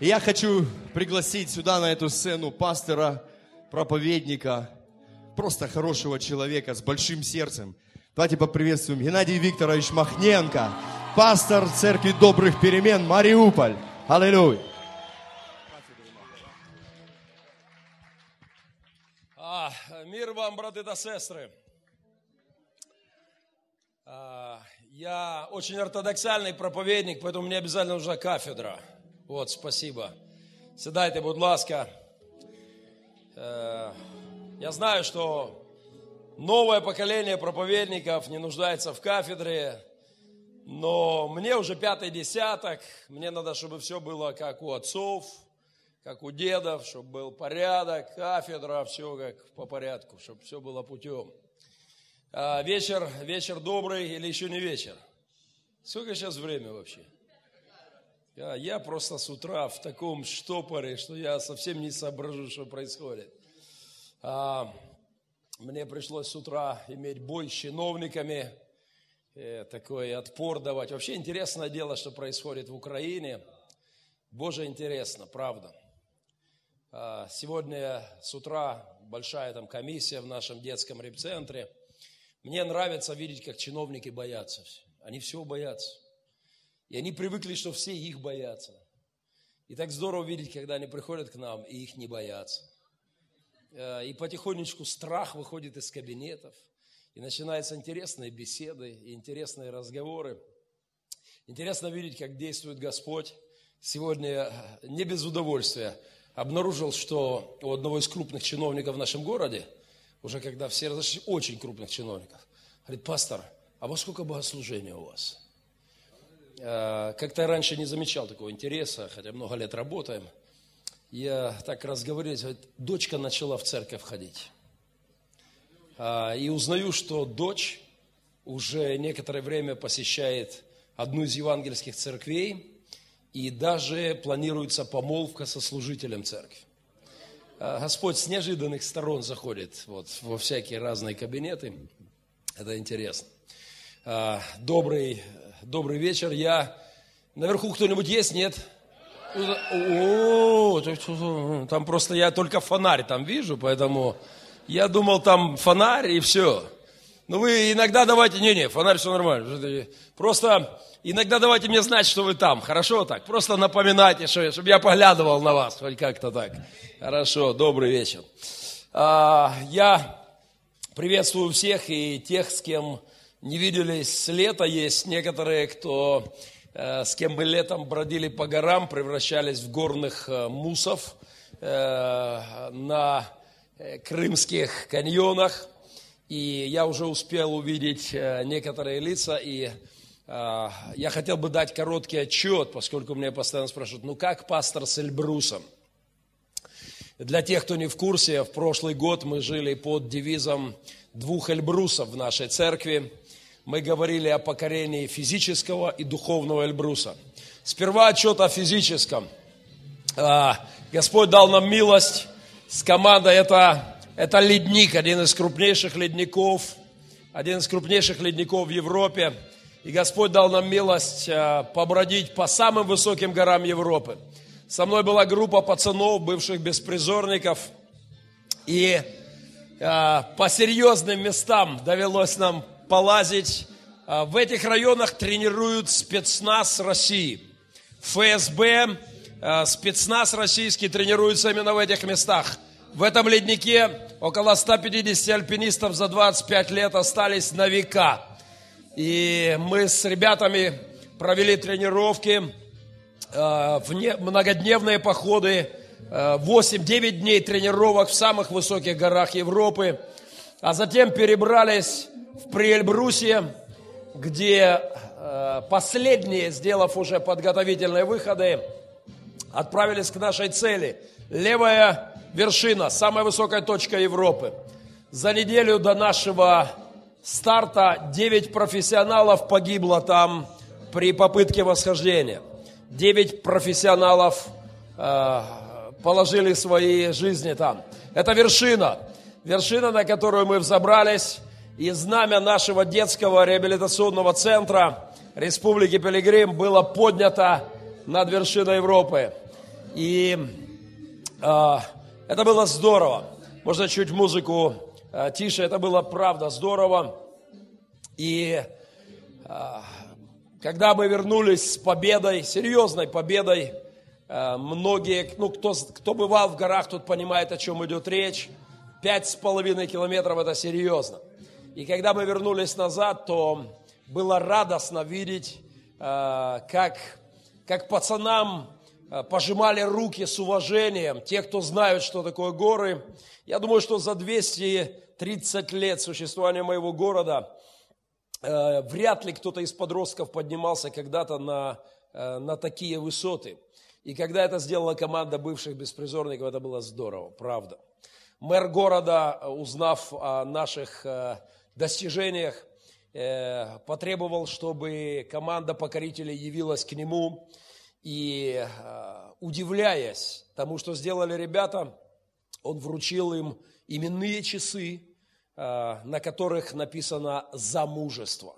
Я хочу пригласить сюда, на эту сцену, пастора, проповедника, просто хорошего человека с большим сердцем. Давайте поприветствуем Геннадий Викторович Махненко, пастор Церкви Добрых Перемен, Мариуполь. Аллилуйя. А, мир вам, браты и сестры. А, я очень ортодоксальный проповедник, поэтому мне обязательно нужна кафедра. Вот, спасибо. Сідайте, будь ласка. Э, Я знаю, что новое поколение проповедников не нуждается в кафедре, но мне уже пятый десяток, мне надо, чтобы все было как у отцов, как у дедов, чтобы был порядок, кафедра, все как по порядку, чтобы все было путем. А, вечер, вечер добрый или еще не вечер? Сколько сейчас время вообще? Я, я просто с утра в таком штопоре, что я совсем не соображу, что происходит. А, мне пришлось с утра иметь бой с чиновниками, э, такой отпор давать. Вообще интересное дело, что происходит в Украине. Боже, интересно, правда. А, сегодня с утра большая там комиссия в нашем детском репцентре. Мне нравится видеть, как чиновники боятся. Они всего боятся. И они привыкли, что все их боятся. И так здорово видеть, когда они приходят к нам, и их не боятся. Э, И потихонечку страх выходит из кабинетов, и начинаются интересные беседы, и интересные разговоры. Интересно видеть, как действует Господь. Сегодня я не без удовольствия обнаружил, что у одного из крупных чиновников в нашем городе, уже когда все разошлись, очень крупных чиновников, говорит, пастор, а во сколько богослужения у вас? Э, Как-то раньше не замечал такого интереса, хотя много лет работаем. Я так разговариваюсь, говорит, дочка начала в церковь ходить. А, И узнаю, что дочь уже некоторое время посещает одну из евангельских церквей, и даже планируется помолвка со служителем церкви. А, Господь с неожиданных сторон заходит вот, во всякие разные кабинеты. Это интересно. А, Добрый, добрый вечер. Я... Наверху кто-нибудь есть? Нет? О, там просто я только фонарь там вижу, поэтому я думал, там фонарь и все. Ну вы иногда давайте, не-не, фонарь все нормально. Просто иногда давайте мне знать, что вы там, хорошо так? Просто напоминайте, что, чтобы я поглядывал на вас, хоть как-то так. Хорошо, добрый вечер. А, я приветствую всех и тех, с кем не виделись с лета. Есть некоторые, кто э, с кем мы летом бродили по горам, превращались в горных э, мусов э, на крымских каньонах. И я уже успел увидеть некоторые лица, и я хотел бы дать короткий отчет, поскольку меня постоянно спрашивают, ну как пастор с Эльбрусом? Для тех, кто не в курсе, в прошлый год мы жили под девизом двух Эльбрусов в нашей церкви. Мы говорили о покорении физического и духовного Эльбруса. Сперва отчет о физическом. А, Господь дал нам милость с командой. Это, это ледник, один из крупнейших ледников, один из крупнейших ледников в Европе. И Господь дал нам милость а, побродить по самым высоким горам Европы. Со мной была группа пацанов, бывших беспризорников. И а, по серьезным местам довелось нам полазить. А, В этих районах тренируют спецназ России. ФСБ, а, спецназ российский тренируется именно в этих местах. В этом леднике около 150 альпинистов за 25 лет остались на века. И мы с ребятами провели тренировки, вне- многодневные походы, э, 8-9 дней тренировок в самых высоких горах Европы, а затем перебрались в Приэльбрусье, где э, последние, сделав уже подготовительные выходы, отправились к нашей цели. Левая вершина, самая высокая точка Европы. За неделю до нашего старта 9 профессионалов погибло там при попытке восхождения. 9 профессионалов э, положили свои жизни там. Это вершина. Вершина, на которую мы взобрались. И знамя нашего детского реабилитационного центра Республики Пилигрим было поднято над вершиной Европы. И а, это было здорово. Можно чуть музыку а, тише. Это было правда здорово. И а, когда мы вернулись с победой, серьезной победой, а, многие, ну, кто, кто бывал в горах, тот понимает, о чем идет речь. Пять с половиной километров – это серьезно. И когда мы вернулись назад, то было радостно видеть, а, как, как пацанам Э, пожимали руки с уважением, те, кто знают, что такое горы. Я думаю, что за 230 лет существования моего города э, вряд ли кто-то из подростков поднимался когда-то на, э, на такие высоты. И когда это сделала команда бывших беспризорников, это было здорово, правда. Мэр города, узнав о наших достижениях, потребовал, чтобы команда покорителей явилась к нему и э, удивляясь тому, что сделали ребята, он вручил им именные часы, э, на которых написано «замужество».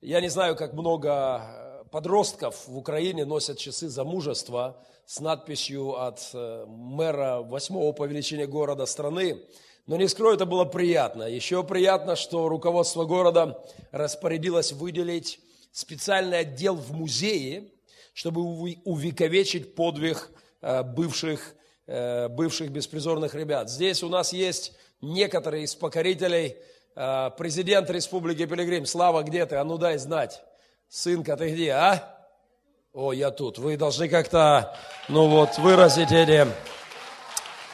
Я не знаю, как много э, подростков в Украине носят часы замужества с надписью от мэра восьмого по величине города страны. Но не скрою, это было приятно. Еще приятно, что руководство города распорядилось выделить специальный отдел в музее, чтобы увековечить подвиг э, бывших, э, бывших беспризорных ребят. Здесь у нас есть некоторые из покорителей. Э, президент Республики Пилигрим, Слава, где ты? А ну дай знать. Сынка, ты где, а? О, я тут. Вы должны как-то, ну вот, выразить эти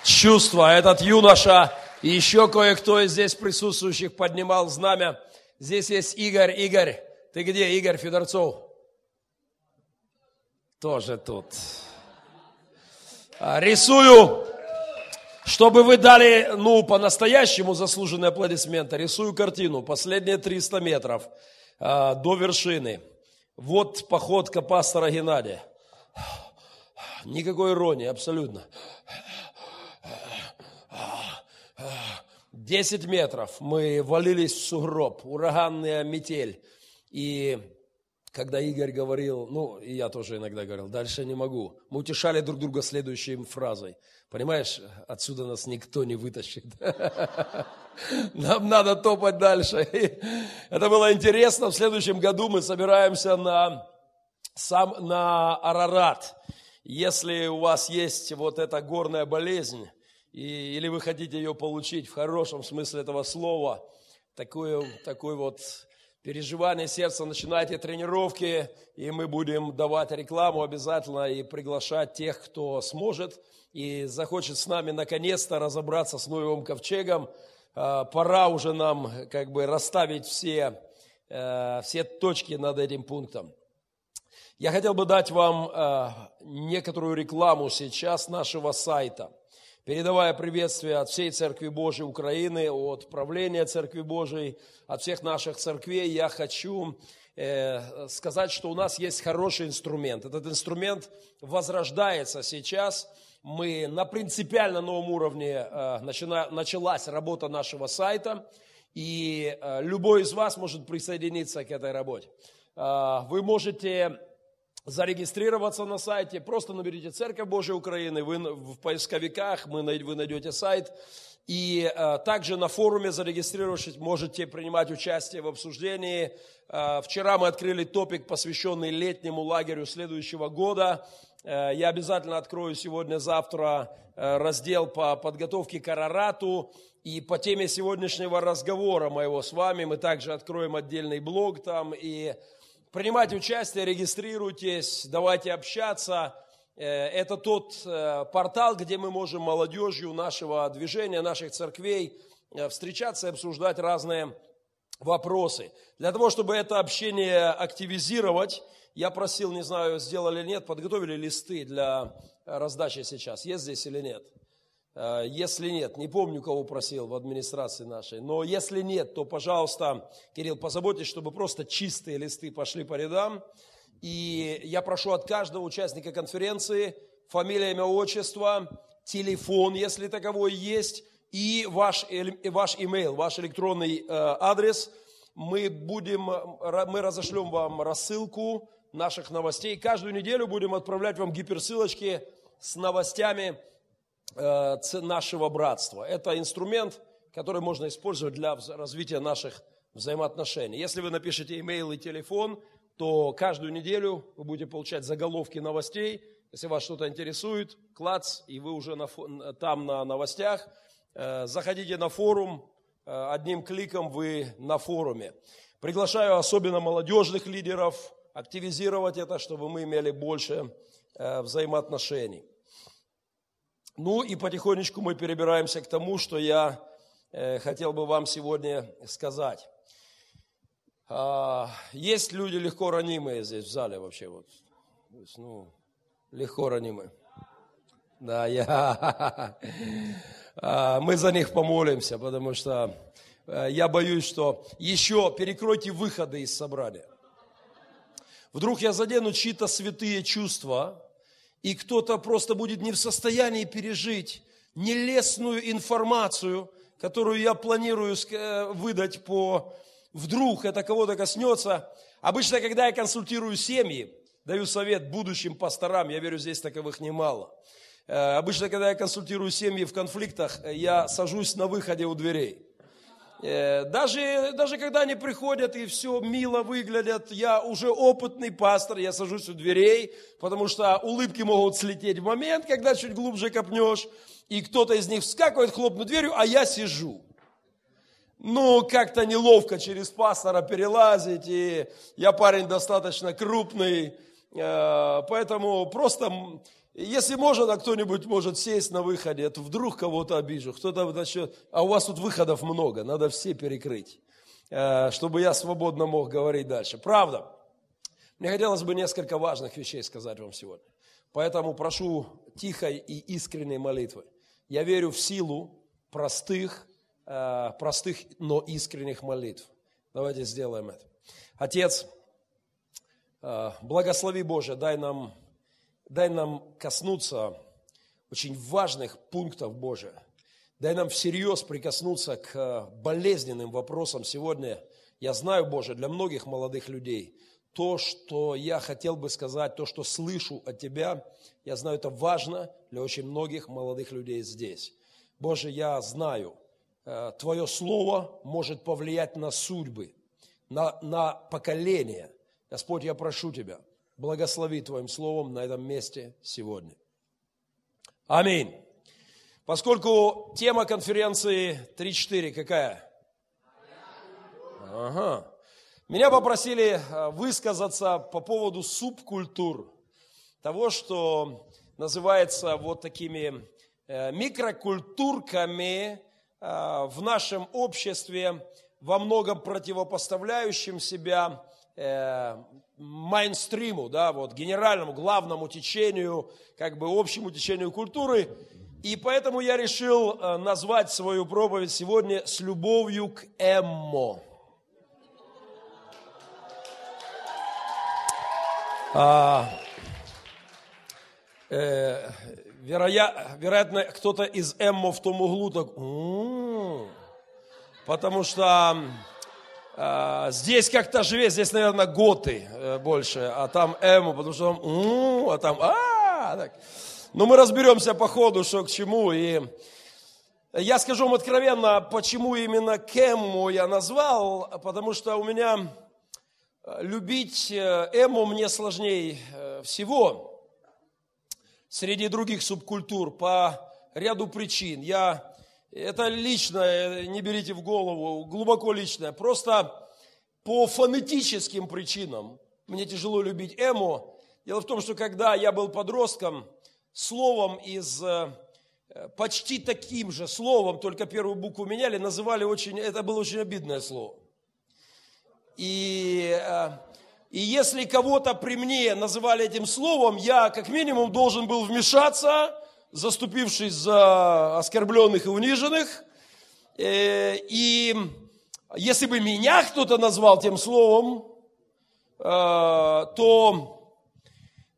чувства. Этот юноша и еще кое-кто из здесь присутствующих поднимал знамя. Здесь есть Игорь. Игорь, ты где, Игорь Федорцов? тоже тут. А, рисую, чтобы вы дали, ну, по-настоящему заслуженные аплодисменты, рисую картину, последние 300 метров а, до вершины. Вот походка пастора Геннадия. Никакой иронии, абсолютно. 10 метров мы валились в сугроб, ураганная метель. И когда Игорь говорил, ну, и я тоже иногда говорил, дальше не могу. Мы утешали друг друга следующей фразой. Понимаешь, отсюда нас никто не вытащит. Нам надо топать дальше. это было интересно. В следующем году мы собираемся на, сам, на Арарат. Если у вас есть вот эта горная болезнь, и, или вы хотите ее получить в хорошем смысле этого слова, такую, такой вот переживание сердца, начинайте тренировки, и мы будем давать рекламу обязательно и приглашать тех, кто сможет и захочет с нами наконец-то разобраться с Ноевым ковчегом. А, пора уже нам как бы расставить все, э, все точки над этим пунктом. Я хотел бы дать вам э, некоторую рекламу сейчас нашего сайта – передавая приветствие от всей Церкви Божией Украины, от правления Церкви Божией, от всех наших церквей, я хочу э, сказать, что у нас есть хороший инструмент. Этот инструмент возрождается сейчас. Мы на принципиально новом уровне э, начина, началась работа нашего сайта, и э, любой из вас может присоединиться к этой работе. Вы можете зарегистрироваться на сайте, просто наберите Церковь Божьей Украины, вы в поисковиках, вы найдете сайт, и э, также на форуме зарегистрировавшись, можете принимать участие в обсуждении. Э, вчера мы открыли топик, посвященный летнему лагерю следующего года. Э, я обязательно открою сегодня-завтра э, раздел по подготовке к Арарату. И по теме сегодняшнего разговора моего с вами мы также откроем отдельный блог там. И принимать участие, регистрируйтесь, давайте общаться. Э, это тот э, портал, где мы можем молодежью нашего движения, наших церквей э, встречаться и обсуждать разные вопросы. Для того, чтобы это общение активизировать, я просил, не знаю, сделали или нет, подготовили листы для раздачи сейчас. Есть здесь или нет? Э, если нет, не помню, кого просил в администрации нашей, но если нет, то, пожалуйста, Кирилл, позаботьтесь, чтобы просто чистые листы пошли по рядам. И я прошу от каждого участника конференции фамилия, имя, отчество, телефон, если таковой есть, и ваш, ваш имейл, ваш электронный э, адрес. Мы, будем, мы разошлем вам рассылку наших новостей. Каждую неделю будем отправлять вам гиперссылочки с новостями нашего братства. Это инструмент, который можно использовать для развития наших взаимоотношений. Если вы напишете имейл и телефон, то каждую неделю вы будете получать заголовки новостей. Если вас что-то интересует, клац, и вы уже на, там на новостях. Э, заходите на форум, э, одним кликом вы на форуме. Приглашаю особенно молодежных лидеров активизировать это, чтобы мы имели больше э, взаимоотношений. Ну и потихонечку мы перебираемся к тому, что я хотел бы вам сегодня сказать. А, есть люди легко ранимые здесь в зале вообще вот. ну, легко ранимые. Да, я. А, мы за них помолимся, потому что э, я боюсь, что еще перекройте выходы из собрания. Вдруг я задену чьи-то святые чувства, и кто-то просто будет не в состоянии пережить нелестную информацию, которую я планирую э, выдать по вдруг это кого-то коснется. Обычно, когда я консультирую семьи, даю совет будущим пасторам, я верю, здесь таковых немало. Э, обычно, когда я консультирую семьи в конфликтах, я сажусь на выходе у дверей. Э, даже, даже когда они приходят и все мило выглядят, я уже опытный пастор, я сажусь у дверей, потому что улыбки могут слететь в момент, когда чуть глубже копнешь, и кто-то из них вскакивает, хлопнут дверью, а я сижу. Ну, как-то неловко через пастора перелазить, и я парень достаточно крупный, э, поэтому просто, если можно, а кто-нибудь может сесть на выходе, то вдруг кого-то обижу, кто-то начнет, а у вас тут выходов много, надо все перекрыть, э, чтобы я свободно мог говорить дальше. Правда, мне хотелось бы несколько важных вещей сказать вам сегодня, поэтому прошу тихой и искренней молитвы. Я верю в силу простых, Э, простых, но искренних молитв. Давайте сделаем это. Отец, э, благослови Боже, дай нам, дай нам коснуться очень важных пунктов Боже. Дай нам всерьез прикоснуться к болезненным вопросам сегодня. Я знаю, Боже, для многих молодых людей то, что я хотел бы сказать, то, что слышу от Тебя, я знаю, это важно для очень многих молодых людей здесь. Боже, я знаю, Э, Твое Слово может повлиять на судьбы, на, на поколение. Господь, я прошу Тебя, благослови Твоим Словом на этом месте сегодня. Аминь. Поскольку тема конференции 3-4 какая? Ага. Меня попросили э, высказаться по поводу субкультур, того, что называется вот такими э, микрокультурками Э, в нашем обществе во многом противопоставляющим себя майнстриму, да, вот генеральному, главному течению, как бы общему течению культуры. И поэтому я решил э, назвать свою проповедь сегодня «С любовью к Эммо». А, э, вероятно, вероятно кто-то из Эммо в том углу так, м-м-м", потому что здесь как-то живее, здесь, наверное, готы э, больше, а там Эммо, потому что там, м-м", а там, а, так. Но мы разберемся по ходу, что к чему, и я скажу вам откровенно, почему именно Кэмму я назвал, потому что у меня э, любить э, Эму мне сложнее всего среди других субкультур по ряду причин. Я, это личное, не берите в голову, глубоко личное. Просто по фонетическим причинам мне тяжело любить эмо. Дело в том, что когда я был подростком, словом из э, почти таким же словом, только первую букву меняли, называли очень, это было очень обидное слово. И э, и если кого-то при мне называли этим словом, я как минимум должен был вмешаться, заступившись за оскорбленных и униженных. Э, и если бы меня кто-то назвал тем словом, э, то,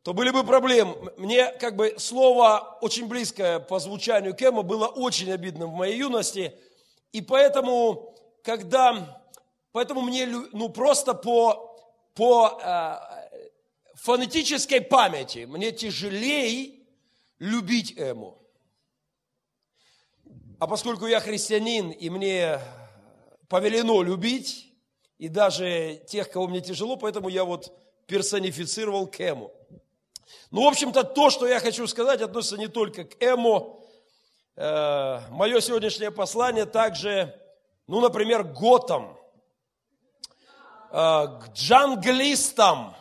то были бы проблемы. Мне как бы слово очень близкое по звучанию Кема было очень обидным в моей юности. И поэтому, когда, поэтому мне ну, просто по по э, фонетической памяти мне тяжелее любить Эму. А поскольку я христианин, и мне повелено любить, и даже тех, кого мне тяжело, поэтому я вот персонифицировал к Эму. Ну, в общем-то, то, что я хочу сказать, относится не только к Эму. Э, мое сегодняшнее послание также, ну, например, к готам, э, к джанглистам,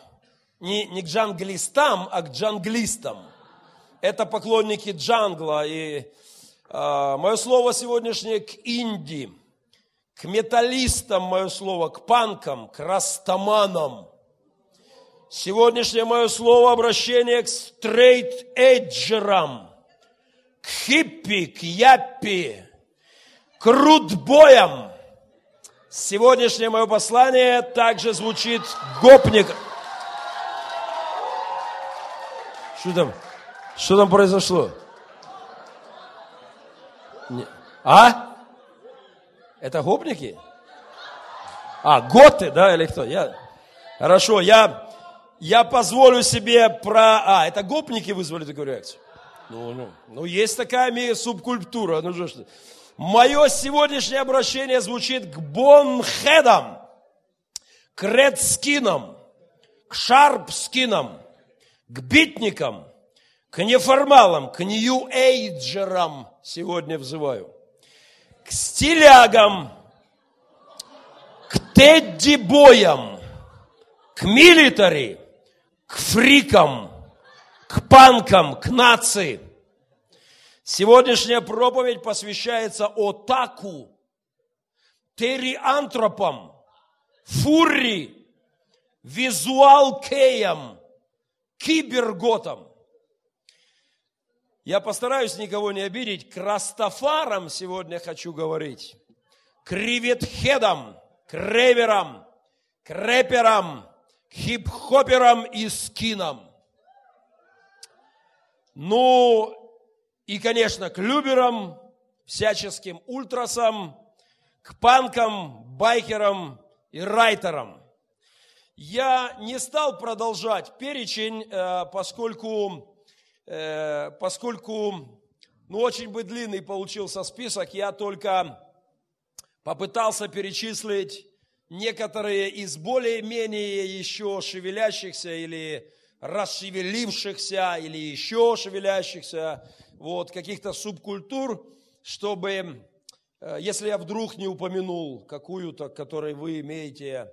не, не к джанглистам, а к джанглистам. Это поклонники джангла. И э, мое слово сегодняшнее к инди, к металлистам мое слово, к панкам, к растаманам – Сегодняшнее мое слово обращение к стрейт-эйджерам, к хиппи, к яппи, к рудбоям. Сегодняшнее мое послание также звучит гопник. Что там? Что там произошло? А? Это гопники? А, готы, да, или кто? Я... Хорошо, я я позволю себе про... А, это гопники вызвали такую реакцию? Ну, ну, ну есть такая субкультура. Ну, что, что. Мое сегодняшнее обращение звучит к бонхедам, к редскинам, к шарпскинам, к битникам, к неформалам, к нью-эйджерам сегодня взываю, к стилягам, к тедди-боям, к милитари, к фрикам, к панкам, к нации. Сегодняшняя проповедь посвящается отаку, териантропам, фури, визуалкеям, киберготам. Я постараюсь никого не обидеть. К растафарам сегодня хочу говорить. К риветхедам, к реверам, к рэперам, хип-хоперам и скинам. Ну, и, конечно, к люберам, всяческим ультрасам, к панкам, байкерам и райтерам. Я не стал продолжать перечень, э, поскольку, э, поскольку ну, очень бы длинный получился список, я только попытался перечислить некоторые из более-менее еще шевелящихся или расшевелившихся или еще шевелящихся вот, каких-то субкультур, чтобы, э, если я вдруг не упомянул какую-то, которой вы имеете,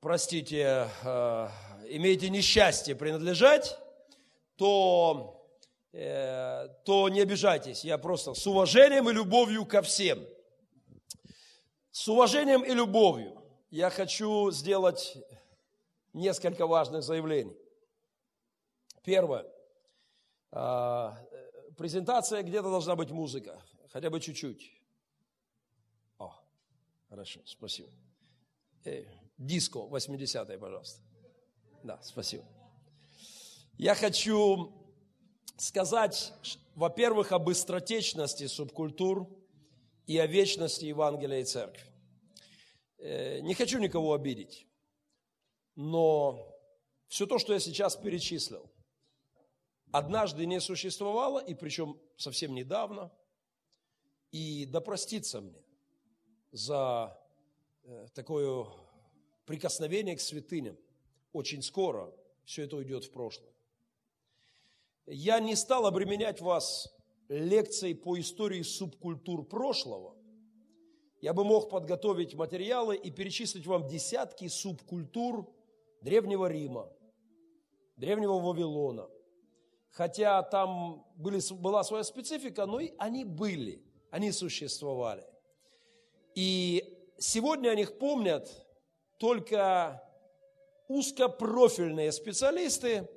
простите, э, имеете несчастье принадлежать, то, э, то не обижайтесь. Я просто с уважением и любовью ко всем – с уважением и любовью я хочу сделать несколько важных заявлений. Первое. А, презентация где-то должна быть музыка, хотя бы чуть-чуть. О, хорошо, спасибо. Э, диско 80-е, пожалуйста. Да, спасибо. Я хочу сказать, во-первых, об быстротечности субкультур – и о вечности Евангелия и Церкви. Э, не хочу никого обидеть, но все то, что я сейчас перечислил, однажды не существовало, и причем совсем недавно, и да простится мне за э, такое прикосновение к святыням. Очень скоро все это уйдет в прошлое. Я не стал обременять вас лекций по истории субкультур прошлого, я бы мог подготовить материалы и перечислить вам десятки субкультур Древнего Рима, Древнего Вавилона. Хотя там были, была своя специфика, но и они были, они существовали. И сегодня о них помнят только узкопрофильные специалисты,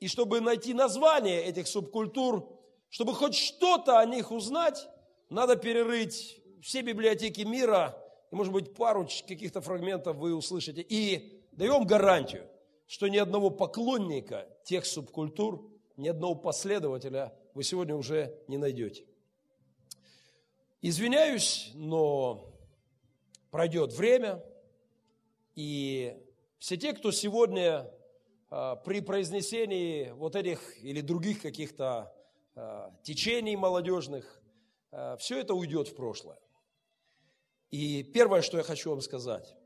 и чтобы найти название этих субкультур, чтобы хоть что-то о них узнать, надо перерыть все библиотеки мира, и, может быть, пару каких-то фрагментов вы услышите. И даем гарантию, что ни одного поклонника тех субкультур, ни одного последователя вы сегодня уже не найдете. Извиняюсь, но пройдет время, и все те, кто сегодня при произнесении вот этих или других каких-то а, течений молодежных, а, все это уйдет в прошлое. И первое, что я хочу вам сказать,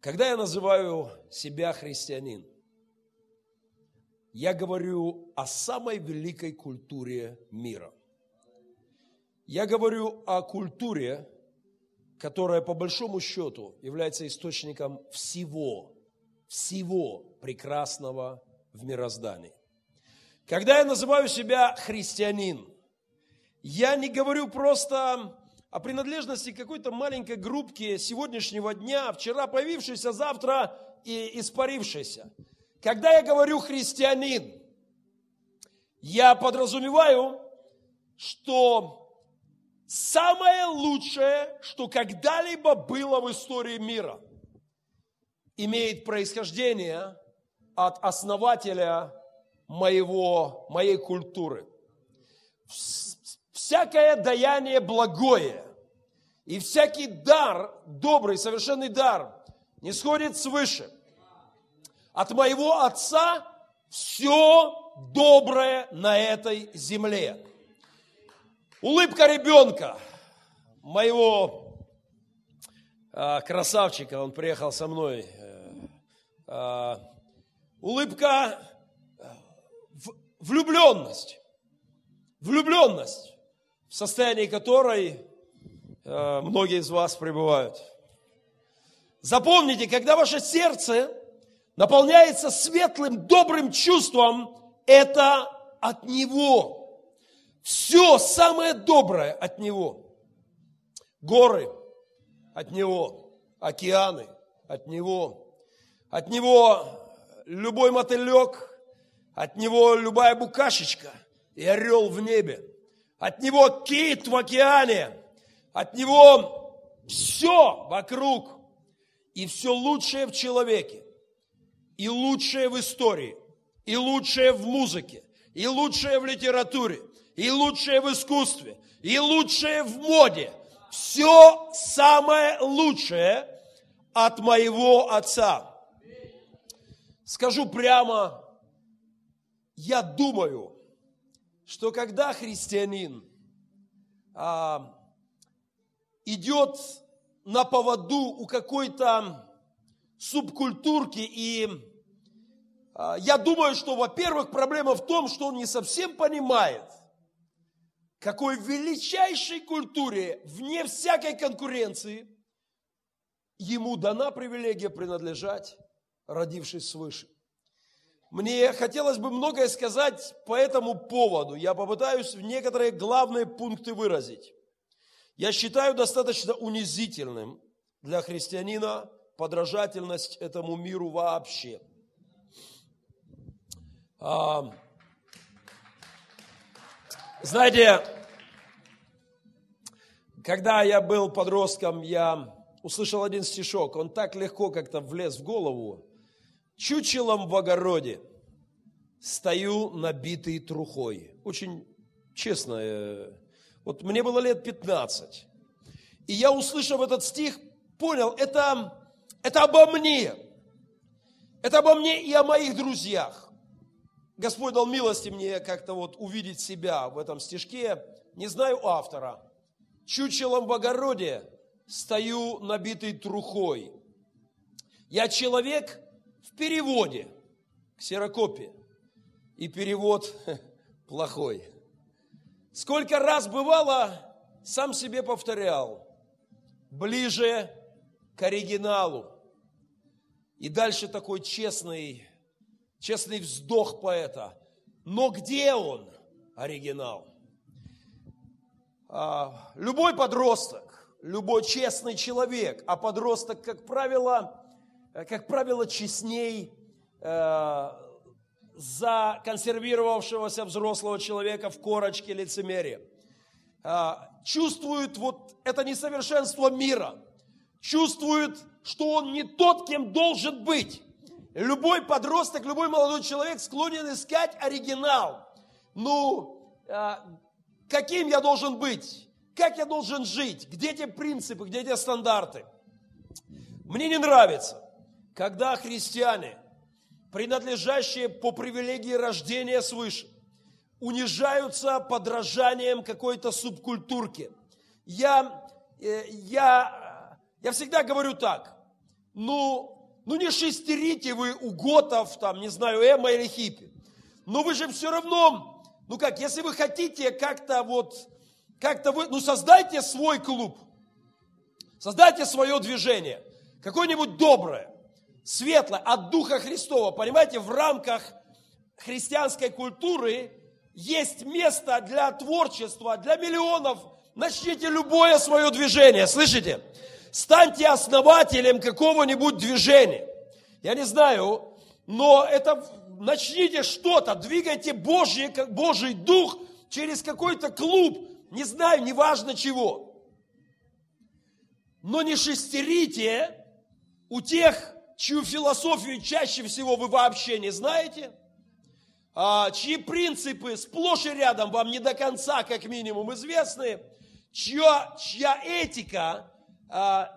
когда я называю себя христианин, я говорю о самой великой культуре мира. Я говорю о культуре, которая по большому счету является источником всего, всего прекрасного в мироздании. Когда я называю себя христианин, я не говорю просто о принадлежности какой-то маленькой группки сегодняшнего дня, вчера появившейся, завтра и испарившейся. Когда я говорю христианин, я подразумеваю, что самое лучшее, что когда-либо было в истории мира, имеет происхождение от основателя моего, моей культуры. Всякое даяние благое и всякий дар, добрый, совершенный дар, не сходит свыше. От моего Отца все доброе на этой земле. Улыбка ребенка, моего а, красавчика, он приехал со мной. Э, а, улыбка влюбленность. Влюбленность, в состоянии которой э, многие из вас пребывают. Запомните, когда ваше сердце наполняется светлым, добрым чувством, это от Него. Все самое доброе от Него. Горы от Него, океаны от Него, от Него любой мотылек, от него любая букашечка и орел в небе. От него кит в океане. От него все вокруг. И все лучшее в человеке. И лучшее в истории. И лучшее в музыке. И лучшее в литературе. И лучшее в искусстве. И лучшее в моде. Все самое лучшее от моего отца. Скажу прямо, я думаю, что когда христианин а, идет на поводу у какой-то субкультурки, и а, я думаю, что, во-первых, проблема в том, что он не совсем понимает, какой величайшей культуре, вне всякой конкуренции, ему дана привилегия принадлежать, родившись свыше. Мне хотелось бы многое сказать по этому поводу. Я попытаюсь некоторые главные пункты выразить. Я считаю достаточно унизительным для христианина подражательность этому миру вообще. А, знаете, когда я был подростком, я услышал один стишок. Он так легко как-то влез в голову чучелом в огороде стою набитый трухой. Очень честно, э, вот мне было лет 15. И я, услышав этот стих, понял, это, это обо мне. Это обо мне и о моих друзьях. Господь дал милости мне как-то вот увидеть себя в этом стишке. Не знаю автора. Чучелом в огороде стою набитый трухой. Я человек, переводе, ксерокопия. И перевод плохой. Сколько раз бывало, сам себе повторял, ближе к оригиналу. И дальше такой честный, честный вздох поэта. Но где он, оригинал? А, любой подросток, любой честный человек, а подросток, как правило, как правило, честней э, законсервировавшегося взрослого человека в корочке лицемерия. Э, чувствует вот это несовершенство мира. Чувствует, что он не тот, кем должен быть. Любой подросток, любой молодой человек склонен искать оригинал. Ну, э, каким я должен быть? Как я должен жить? Где те принципы, где те стандарты? Мне не нравится когда христиане, принадлежащие по привилегии рождения свыше, унижаются подражанием какой-то субкультурке. Я, э, я, я всегда говорю так, ну, ну не шестерите вы у готов, там, не знаю, эмо или хиппи. Но вы же все равно, ну как, если вы хотите как-то вот, как-то вы, ну создайте свой клуб, создайте свое движение, какое-нибудь доброе, светлое, от Духа Христова. Понимаете, в рамках христианской культуры есть место для творчества, для миллионов. Начните любое свое движение, слышите? Станьте основателем какого-нибудь движения. Я не знаю, но это начните что-то, двигайте Божий, Божий Дух через какой-то клуб, не знаю, неважно чего. Но не шестерите у тех, чью философию чаще всего вы вообще не знаете – а, чьи принципы сплошь и рядом вам не до конца, как минимум, известны, чья, чья этика а,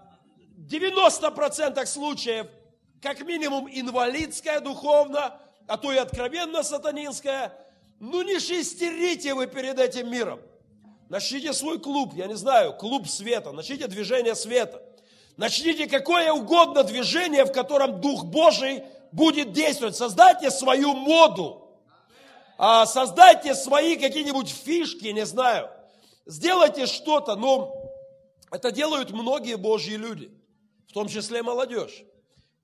в 90% случаев, как минимум, инвалидская духовно, а то и откровенно сатанинская, ну не шестерите вы перед этим миром. Начните свой клуб, я не знаю, клуб света, начните движение света. Начните какое угодно движение, в котором Дух Божий будет действовать. Создайте свою моду а, создайте свои какие-нибудь фишки, не знаю, сделайте что-то, но это делают многие Божьи люди, в том числе молодежь.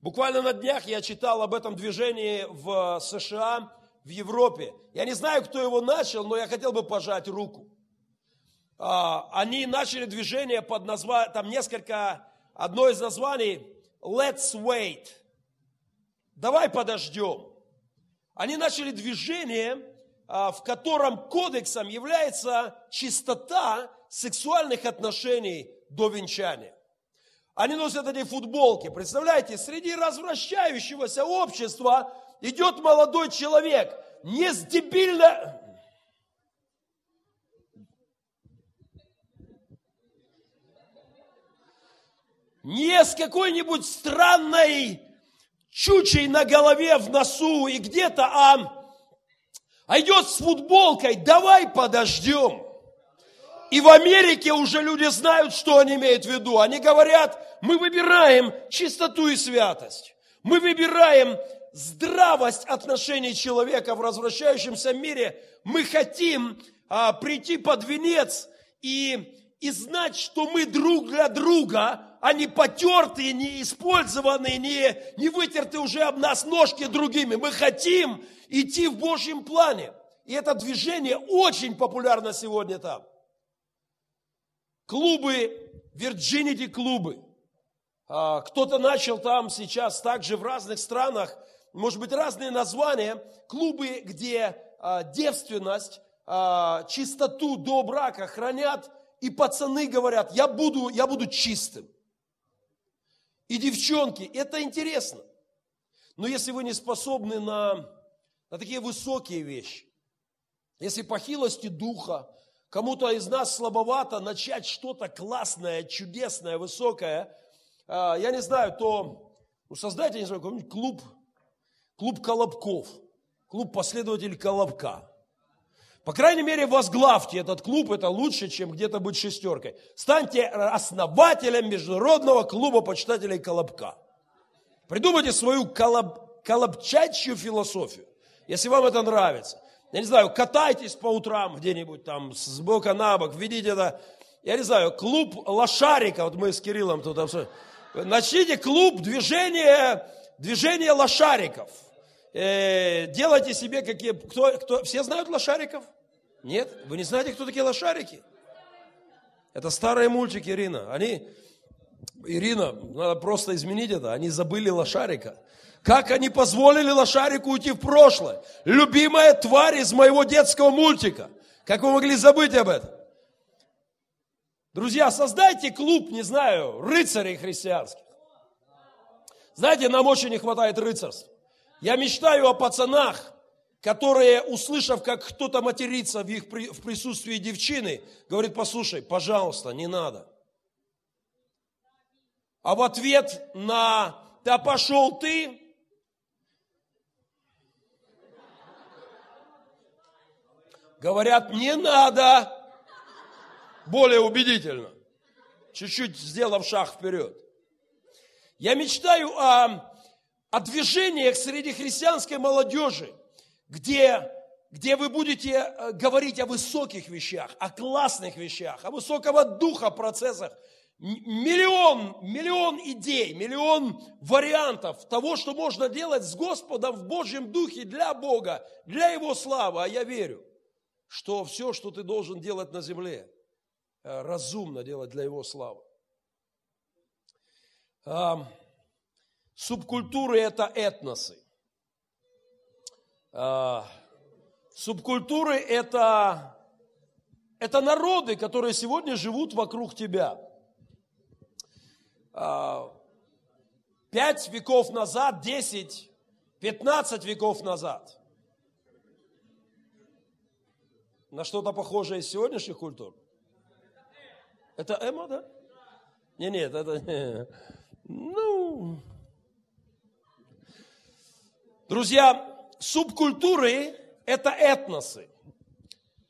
Буквально на днях я читал об этом движении в США, в Европе. Я не знаю, кто его начал, но я хотел бы пожать руку. А, они начали движение под названием, там несколько, одно из названий Let's Wait. Давай подождем. Они начали движение, а, в котором кодексом является чистота сексуальных отношений до венчания. Они носят эти футболки. Представляете, среди развращающегося общества идет молодой человек, не с дебильно... Не с какой-нибудь странной чучей на голове, в носу и где-то, а, а идет с футболкой, давай подождем. И в Америке уже люди знают, что они имеют в виду. Они говорят, мы выбираем чистоту и святость. Мы выбираем здравость отношений человека в развращающемся мире. Мы хотим а, прийти под венец и, и знать, что мы друг для друга они потертые, не использованные, не, не вытерты уже об нас ножки другими. Мы хотим идти в Божьем плане. И это движение очень популярно сегодня там. Клубы, Virginity клубы. А, кто-то начал там сейчас также в разных странах, может быть, разные названия. Клубы, где а, девственность, а, чистоту до брака хранят, и пацаны говорят, я буду, я буду чистым. И девчонки, это интересно. Но если вы не способны на, на такие высокие вещи, если по хилости духа кому-то из нас слабовато начать что-то классное, чудесное, высокое, а, я не знаю, то ну, создайте, не знаю, какой-нибудь клуб, клуб Колобков, клуб последователей Колобка. По крайней мере, возглавьте этот клуб, это лучше, чем где-то быть шестеркой. Станьте основателем Международного клуба почитателей Колобка. Придумайте свою колоб, колобчачью философию, если вам это нравится. Я не знаю, катайтесь по утрам где-нибудь там с бока на бок, введите это, я не знаю, клуб лошарика, вот мы с Кириллом тут обсуждаем. Начните клуб движения, движения лошариков. Э, делайте себе какие... Кто, кто, все знают лошариков? Нет? Вы не знаете, кто такие лошарики? Это старые мультики, Ирина. Они, Ирина, надо просто изменить это. Они забыли лошарика. Как они позволили лошарику уйти в прошлое? Любимая тварь из моего детского мультика. Как вы могли забыть об этом? Друзья, создайте клуб, не знаю, рыцарей христианских. Знаете, нам очень не хватает рыцарства. Я мечтаю о пацанах, которые, услышав, как кто-то матерится в их в присутствии девчины, говорит, послушай, пожалуйста, не надо. А в ответ на да пошел ты. Говорят, не надо. Более убедительно. Чуть-чуть сделав шаг вперед. Я мечтаю о, о движениях среди христианской молодежи, где, где вы будете э, говорить о высоких вещах, о классных вещах, о высокого духа процессах, миллион, миллион идей, миллион вариантов того, что можно делать с Господом в Божьем Духе для Бога, для Его славы. А я верю, что все, что ты должен делать на земле, э, разумно делать для Его славы. Субкультуры – это этносы. А, субкультуры – это, это народы, которые сегодня живут вокруг тебя. А, пять веков назад, десять, пятнадцать веков назад. На что-то похожее из сегодняшних культур. Это Эма, да? Не, нет, это... Ну, друзья, субкультуры – это этносы,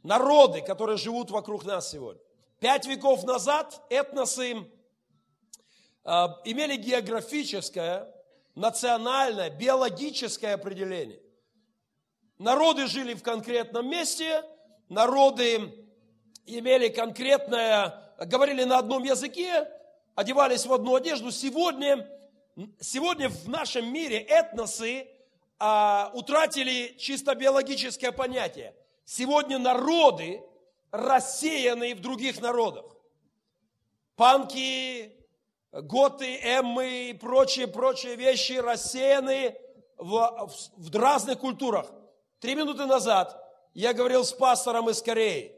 народы, которые живут вокруг нас сегодня. Пять веков назад этносы э, имели географическое, национальное, биологическое определение. Народы жили в конкретном месте, народы имели конкретное, говорили на одном языке, одевались в одну одежду. Сегодня, сегодня в нашем мире этносы а, утратили чисто биологическое понятие. Сегодня народы рассеянные в других народах. Панки, готы, эммы и прочие, прочие вещи рассеяны в, в, в разных культурах. Три минуты назад я говорил с пастором из Кореи.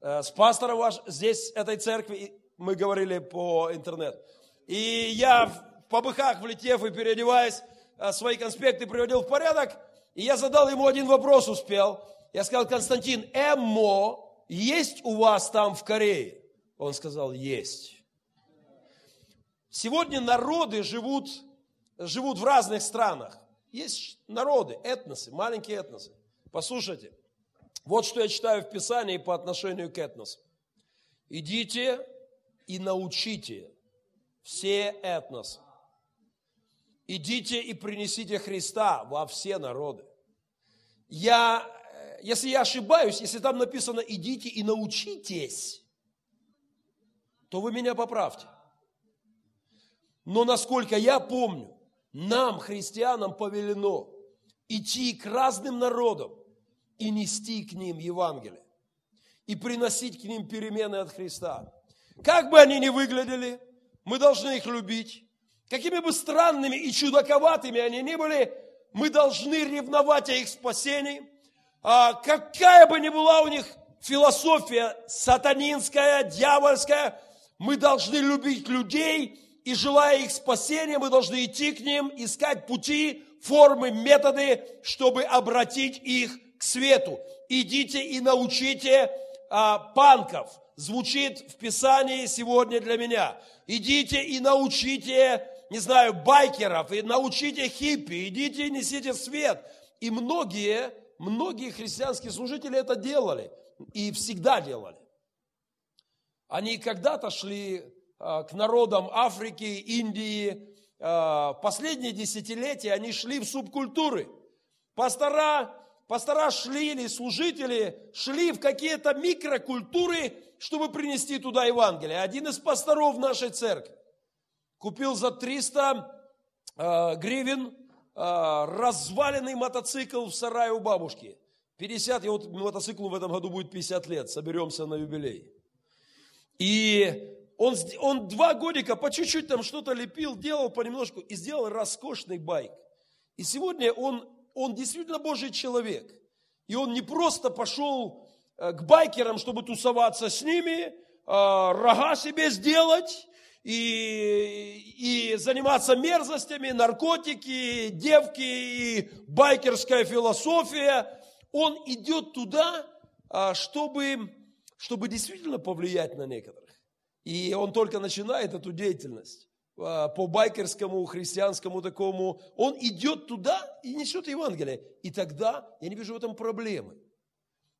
Э, с пастором ваш, здесь, этой церкви, мы говорили по интернету. И я в побыхах, влетев и переодеваясь, свои конспекты приводил в порядок, и я задал ему один вопрос, успел. Я сказал, Константин, ЭМО есть у вас там в Корее? Он сказал, есть. Сегодня народы живут, живут в разных странах. Есть народы, этносы, маленькие этносы. Послушайте, вот что я читаю в Писании по отношению к этносу. Идите и научите все этносы. Идите и принесите Христа во все народы. Я, э, если я ошибаюсь, если там написано «идите и научитесь», то вы меня поправьте. Но насколько я помню, нам, христианам, повелено идти к разным народам и нести к ним Евангелие, и приносить к ним перемены от Христа. Как бы они ни выглядели, мы должны их любить. Какими бы странными и чудаковатыми они ни были, мы должны ревновать о их спасении. А какая бы ни была у них философия сатанинская, дьявольская, мы должны любить людей и, желая их спасения, мы должны идти к ним, искать пути, формы, методы, чтобы обратить их к свету. Идите и научите а, панков, звучит в Писании сегодня для меня. Идите и научите, не знаю, байкеров, и научите хиппи, идите и несите свет. И многие, многие христианские служители это делали и всегда делали. Они когда-то шли а, к народам Африки, Индии, а, последние десятилетия они шли в субкультуры. Пастора, пастора шли или служители шли в какие-то микрокультуры, чтобы принести туда Евангелие. Один из пасторов нашей церкви купил за 300 э, гривен э, разваленный мотоцикл в сарае у бабушки. 50, и вот мотоциклу в этом году будет 50 лет, соберемся на юбилей. И он, он два годика по чуть-чуть там что-то лепил, делал понемножку и сделал роскошный байк. И сегодня он, он действительно Божий человек. И он не просто пошел Э, к байкерам, чтобы тусоваться с ними, э, рога себе сделать и, и заниматься мерзостями, наркотики, девки и байкерская философия. Он идет туда, э, чтобы, чтобы действительно повлиять на некоторых. И он только начинает эту деятельность. а, по байкерскому, христианскому такому, он идет туда и несет Евангелие. И тогда я не вижу в этом проблемы.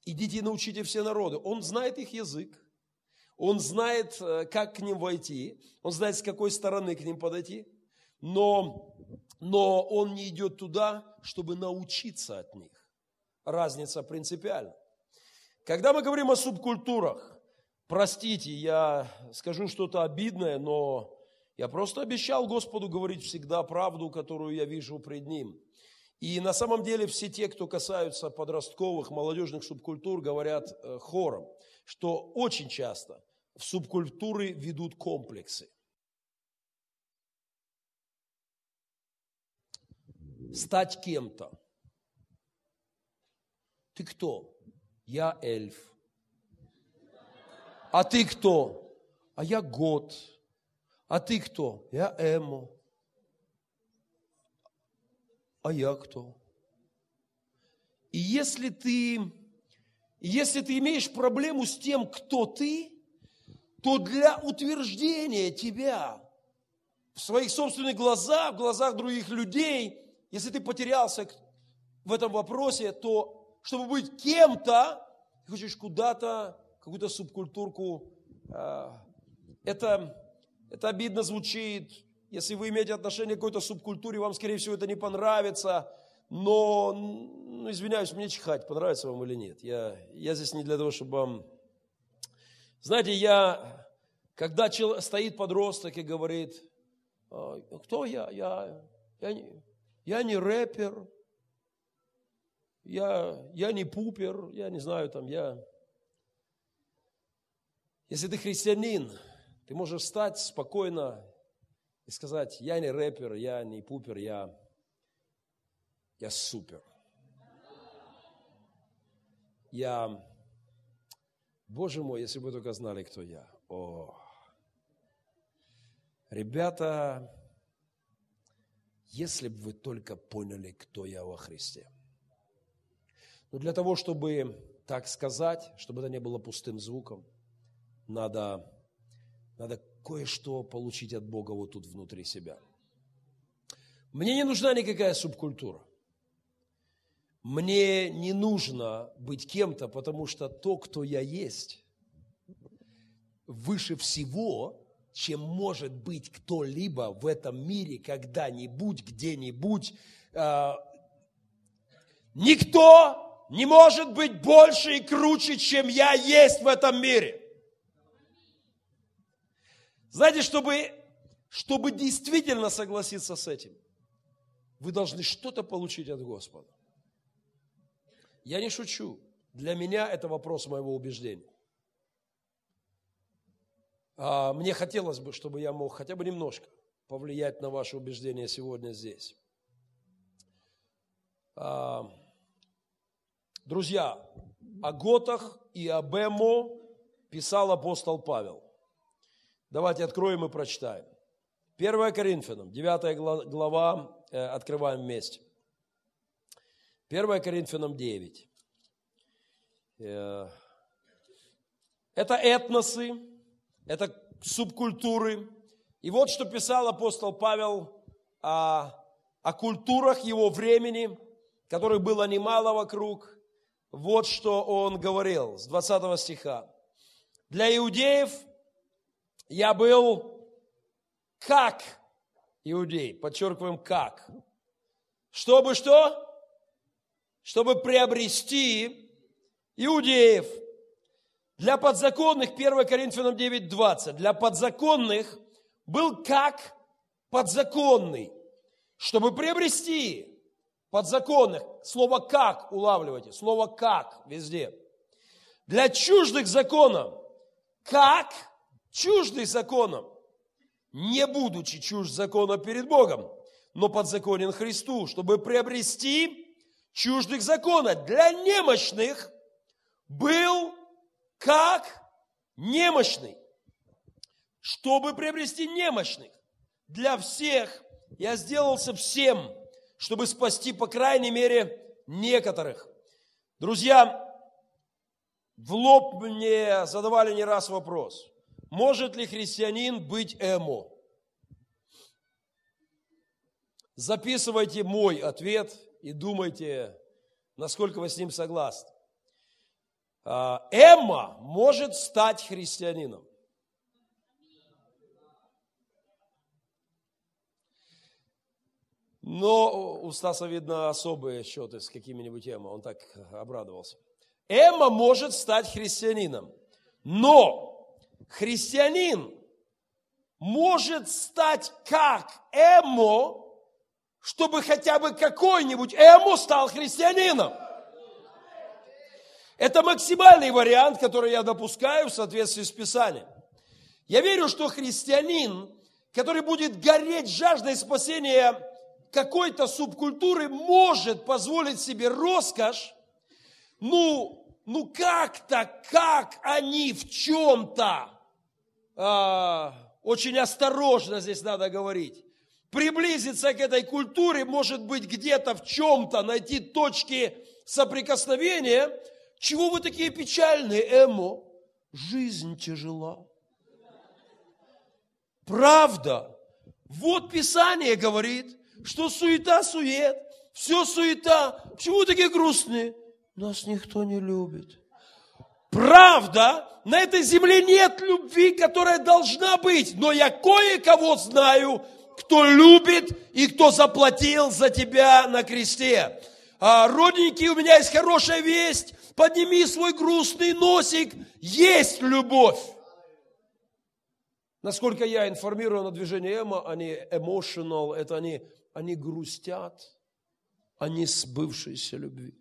Идите и научите все народы. Он знает их язык, он знает, э, как к ним войти, он знает, с какой стороны к ним подойти, но, но он не идет туда, чтобы научиться от них. Разница принципиальна. Когда мы говорим о субкультурах, простите, я скажу что-то обидное, но я просто обещал Господу говорить всегда правду, которую я вижу пред Ним. И на самом деле все те, кто касаются подростковых, молодежных субкультур, говорят э, хором, что очень часто в субкультуры ведут комплексы. Стать кем-то. Ты кто? Я эльф. А ты кто? А я год. А ты кто? Я эмо. А я кто? И если ты, если ты имеешь проблему с тем, кто ты, то для утверждения тебя в своих собственных глазах, в глазах других людей, если ты потерялся в этом вопросе, то чтобы быть кем-то, ты хочешь куда-то, какую-то субкультурку, а, это, это обидно звучит. Если вы имеете отношение к какой-то субкультуре, вам, скорее всего, это не понравится. Но, ну, извиняюсь, мне чихать, понравится вам или нет. Я, я здесь не для того, чтобы вам знаете, я, когда стоит подросток и говорит, «А, кто я? Я, я, не, я не рэпер, я, я не пупер, я не знаю, там, я... Если ты христианин, ты можешь встать спокойно и сказать, я не рэпер, я не пупер, я, я супер. Я Боже мой, если бы вы только знали, кто я. О. Ребята, если бы вы только поняли, кто я во Христе. Но для того, чтобы так сказать, чтобы это не было пустым звуком, надо, надо кое-что получить от Бога вот тут внутри себя. Мне не нужна никакая субкультура – мне не нужно быть кем-то, потому что то, кто я есть, выше всего, чем может быть кто-либо в этом мире когда-нибудь, где-нибудь. А, никто не может быть больше и круче, чем я есть в этом мире. Знаете, чтобы, чтобы действительно согласиться с этим, вы должны что-то получить от Господа. Я не шучу. Для меня это вопрос моего убеждения. А мне хотелось бы, чтобы я мог хотя бы немножко повлиять на ваше убеждение сегодня здесь. А, друзья, о Готах и об Эмо писал апостол Павел. Давайте откроем и прочитаем. 1 Коринфянам, 9 глава, э, открываем вместе. 1 Коринфянам 9. Э, это этносы, это субкультуры. И вот что писал апостол Павел о, о культурах его времени, которых было немало вокруг. Вот что он говорил с 20 стиха. Для иудеев я был как иудей, подчеркиваем как. Чтобы что? чтобы приобрести иудеев. Для подзаконных, 1 Коринфянам 9:20, для подзаконных был как подзаконный, чтобы приобрести подзаконных. Слово «как» улавливайте, слово «как» везде. Для чуждых законов, как чуждый законом, не будучи чужд закона перед Богом, но подзаконен Христу, чтобы приобрести чуждых закона. Для немощных был как немощный, чтобы приобрести немощных. Для всех я сделался всем, чтобы спасти, по крайней мере, некоторых. Друзья, в лоб мне задавали не раз вопрос, может ли христианин быть эмо? записывайте мой ответ и думайте, насколько вы с ним согласны. А, Эмма может стать христианином. Но у Стаса, видно, особые счеты с какими-нибудь Эмма. Он так обрадовался. Эмма может стать христианином. Но христианин может стать как Эмо, чтобы хотя бы какой-нибудь Эмо стал христианином. Это максимальный вариант, который я допускаю в соответствии с Писанием. Я верю, что христианин, который будет гореть жаждой спасения какой-то субкультуры, может позволить себе роскошь, ну, ну как-то, как они в чем-то, а, очень осторожно здесь надо говорить, приблизиться к этой культуре, может быть, где-то в чем-то найти точки соприкосновения – чего вы такие печальные, Эмо? Жизнь тяжела. Правда. Вот Писание говорит, что суета-сует, все суета. Почему вы такие грустные? Нас никто не любит. Правда, на этой земле нет любви, которая должна быть. Но я кое-кого знаю, кто любит и кто заплатил за тебя на кресте. А, родненький, у меня есть хорошая весть подними свой грустный носик, есть любовь. Насколько я информирован о движении Эма, они emotional, это они, они грустят, они сбывшейся любви.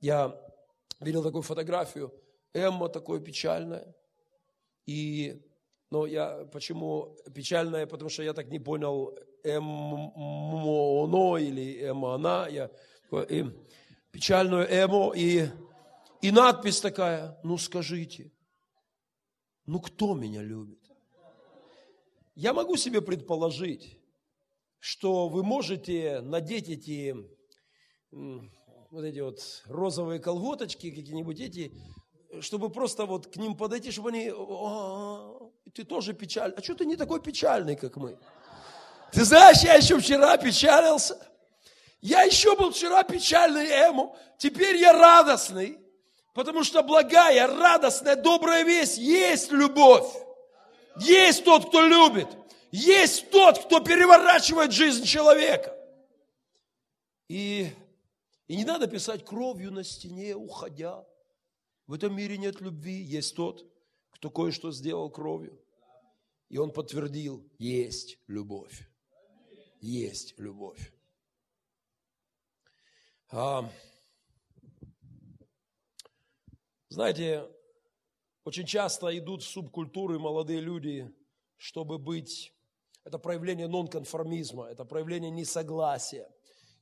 Я видел такую фотографию, Эмма такое печальная. И, но я, почему печальная, потому что я так не понял, Эммо или Эмма она, я и, печальную Эмо, и и надпись такая, ну скажите, ну кто меня любит? Я могу себе предположить, что вы можете надеть эти вот эти вот розовые колготочки, какие-нибудь эти, чтобы просто вот к ним подойти, чтобы они, «А, ты тоже печальный, а что ты не такой печальный, как мы? Ты знаешь, я еще вчера печалился, я еще был вчера печальный Эму, теперь я радостный. Потому что благая, радостная, добрая весть есть любовь. Есть тот, кто любит. Есть тот, кто переворачивает жизнь человека. И, и не надо писать кровью на стене, уходя. В этом мире нет любви. Есть тот, кто кое-что сделал кровью. И он подтвердил, есть любовь. Есть любовь. А, Знаете, очень часто идут в субкультуры молодые люди, чтобы быть... Это проявление нонконформизма, это проявление несогласия,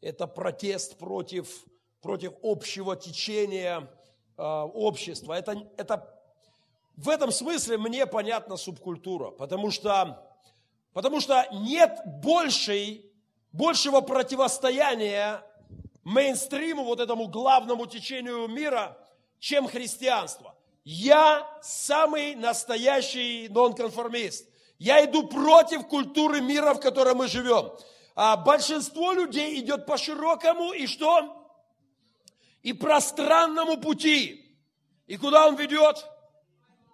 это протест против, против общего течения э, общества. Это, это, в этом смысле мне понятна субкультура, потому что, потому что нет большей, большего противостояния мейнстриму, вот этому главному течению мира – чем христианство. Я самый настоящий нонконформист. Я иду против культуры мира, в котором мы живем. А большинство людей идет по широкому и что? И пространному пути. И куда он ведет?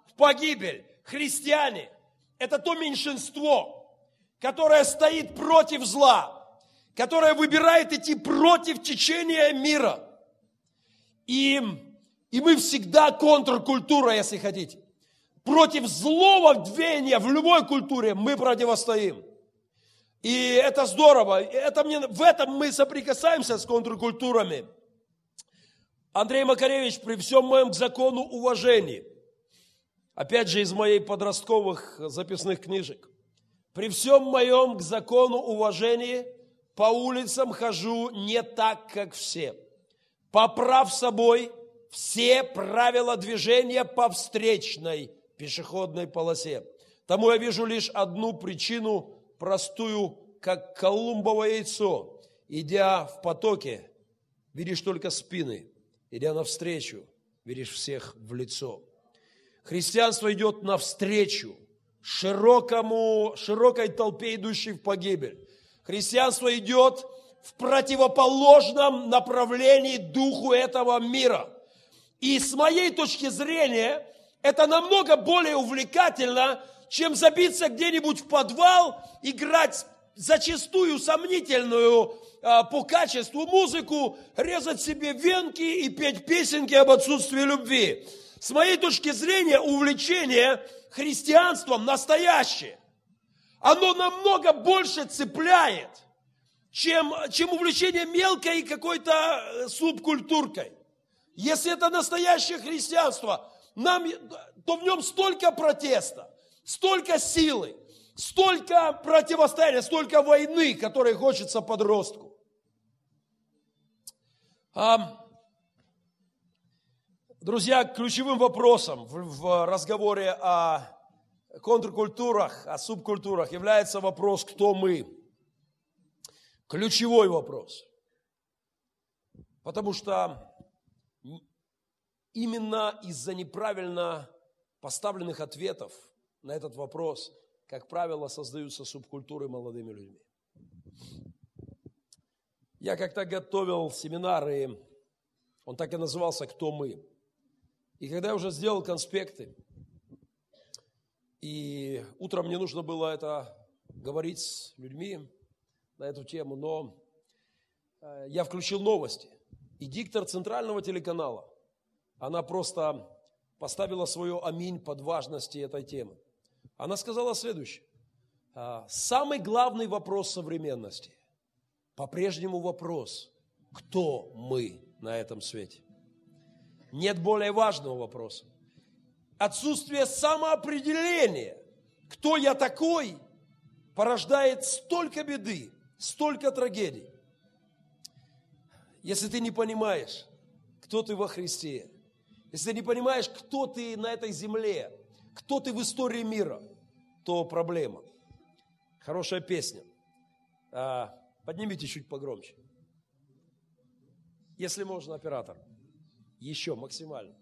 В погибель. Христиане – это то меньшинство, которое стоит против зла, которое выбирает идти против течения мира. И и мы всегда контркультура, если хотите. Против злого движения в любой культуре мы противостоим. И это здорово. Это мне, в этом мы соприкасаемся с контркультурами. Андрей Макаревич, при всем моем к закону уважении, опять же из моей подростковых записных книжек, при всем моем к закону уважении по улицам хожу не так, как все. Поправ собой – все правила движения по встречной пешеходной полосе. Тому я вижу лишь одну причину, простую, как колумбово яйцо. Идя в потоке, видишь только спины. Идя навстречу, видишь всех в лицо. Христианство идет навстречу широкому, широкой толпе, идущей в погибель. Христианство идет в противоположном направлении духу этого мира. И с моей точки зрения, это намного более увлекательно, чем забиться где-нибудь в подвал, играть зачастую сомнительную а, по качеству музыку, резать себе венки и петь песенки об отсутствии любви. С моей точки зрения, увлечение христианством настоящее. Оно намного больше цепляет, чем, чем увлечение мелкой какой-то э, субкультуркой. Если это настоящее христианство, нам, то в нем столько протеста, столько силы, столько противостояния, столько войны, которой хочется подростку. Друзья, ключевым вопросом в разговоре о контркультурах, о субкультурах является вопрос, кто мы. Ключевой вопрос. Потому что именно из-за неправильно поставленных ответов на этот вопрос, как правило, создаются субкультуры молодыми людьми. Я как-то готовил семинары, он так и назывался «Кто мы?». И когда я уже сделал конспекты, и утром мне нужно было это говорить с людьми на эту тему, но э, я включил новости. И диктор центрального телеканала, она просто поставила свое аминь под важности этой темы. Она сказала следующее. «А, самый главный вопрос современности по-прежнему вопрос, кто мы на этом свете. Нет более важного вопроса. Отсутствие самоопределения, кто я такой, порождает столько беды, столько трагедий. Если ты не понимаешь, кто ты во Христе, если ты не понимаешь, кто ты на этой земле, кто ты в истории мира, то проблема. Хорошая песня. А, Поднимите чуть погромче. Если можно, оператор. Еще максимально.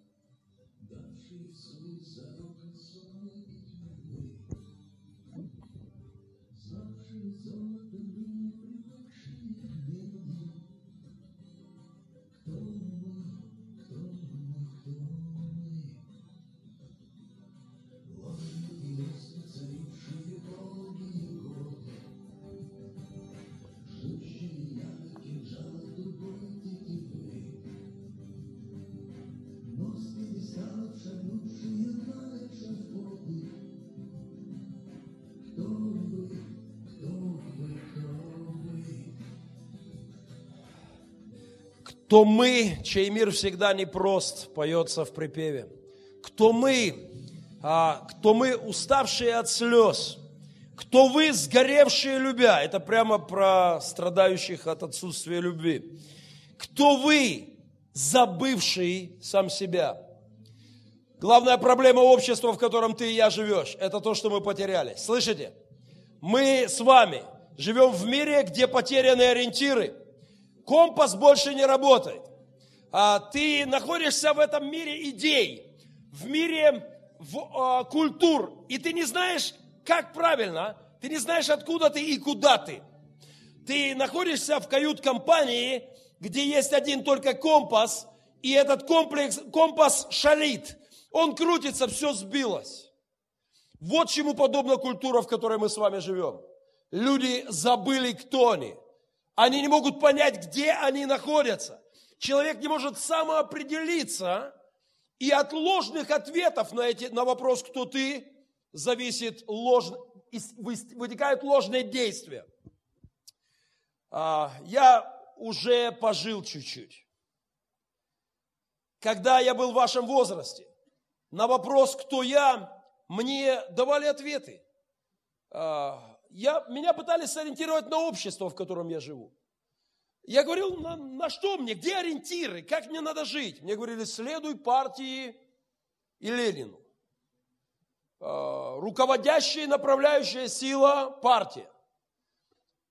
Кто мы, чей мир всегда непрост, поется в припеве. Кто мы, а, кто мы, уставшие от слез. Кто вы, сгоревшие любя. Это прямо про страдающих от отсутствия любви. Кто вы, забывший сам себя. Главная проблема общества, в котором ты и я живешь, это то, что мы потеряли. Слышите? Мы с вами живем в мире, где потеряны ориентиры – компас больше не работает. А, ты находишься в этом мире идей, в мире в, а, культур, и ты не знаешь, как правильно, ты не знаешь, откуда ты и куда ты. Ты находишься в кают-компании, где есть один только компас, и этот комплекс, компас шалит. Он крутится, все сбилось. Вот чему подобна культура, в которой мы с вами живем. Люди забыли, кто они. Они не могут понять, где они находятся. Человек не может самоопределиться, и от ложных ответов на, эти, на вопрос, кто ты, зависит ложь, вытекают ложные действия. А, я уже пожил чуть-чуть. Когда я был в вашем возрасте, на вопрос, кто я, мне давали ответы. А, я, меня пытались сориентировать на общество, в котором я живу. Я говорил, на, на что мне, где ориентиры, как мне надо жить? Мне говорили, следуй партии и Ленину. Э, руководящая и направляющая сила партия.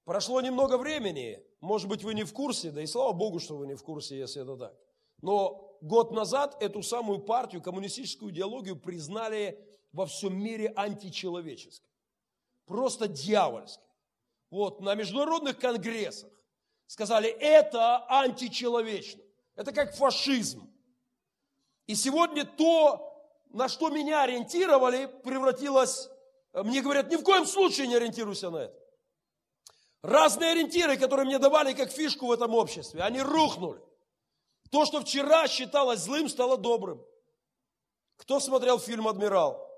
Прошло немного времени, может быть, вы не в курсе, да и слава Богу, что вы не в курсе, если это так. Но год назад эту самую партию, коммунистическую идеологию признали во всем мире античеловеческой просто дьявольской. вот на международных конгрессах сказали, это античеловечно. Это как фашизм. И сегодня то, на что меня ориентировали, превратилось... Мне говорят, ни в коем случае не ориентируйся на это. Разные ориентиры, которые мне давали как фишку в этом обществе, они рухнули. То, что вчера считалось злым, стало добрым. Кто смотрел фильм «Адмирал»?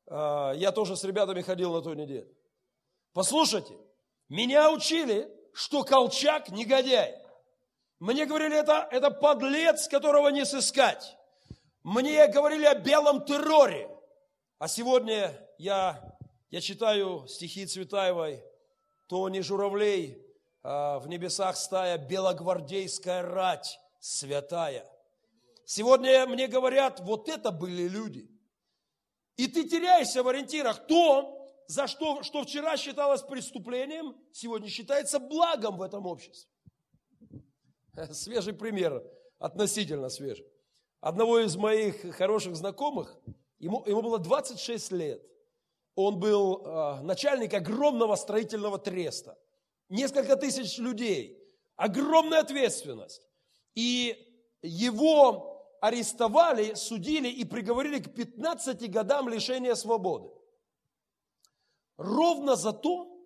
А, я тоже с ребятами ходил на той неделе. Послушайте, меня учили, что Колчак негодяй. Мне говорили, это, это подлец, которого не сыскать. Мне говорили о белом терроре. А сегодня я, я читаю стихи Цветаевой, то не журавлей, а в небесах стая, белогвардейская рать святая. Сегодня мне говорят, вот это были люди. И ты теряешься в ориентирах. То, за что, что вчера считалось преступлением, сегодня считается благом в этом обществе. Свежий пример, относительно свежий. Одного из моих хороших знакомых, ему, ему было 26 лет. Он был э, начальник огромного строительного треста. Несколько тысяч людей. Огромная ответственность. И его арестовали, судили и приговорили к 15 годам лишения свободы. Ровно за то,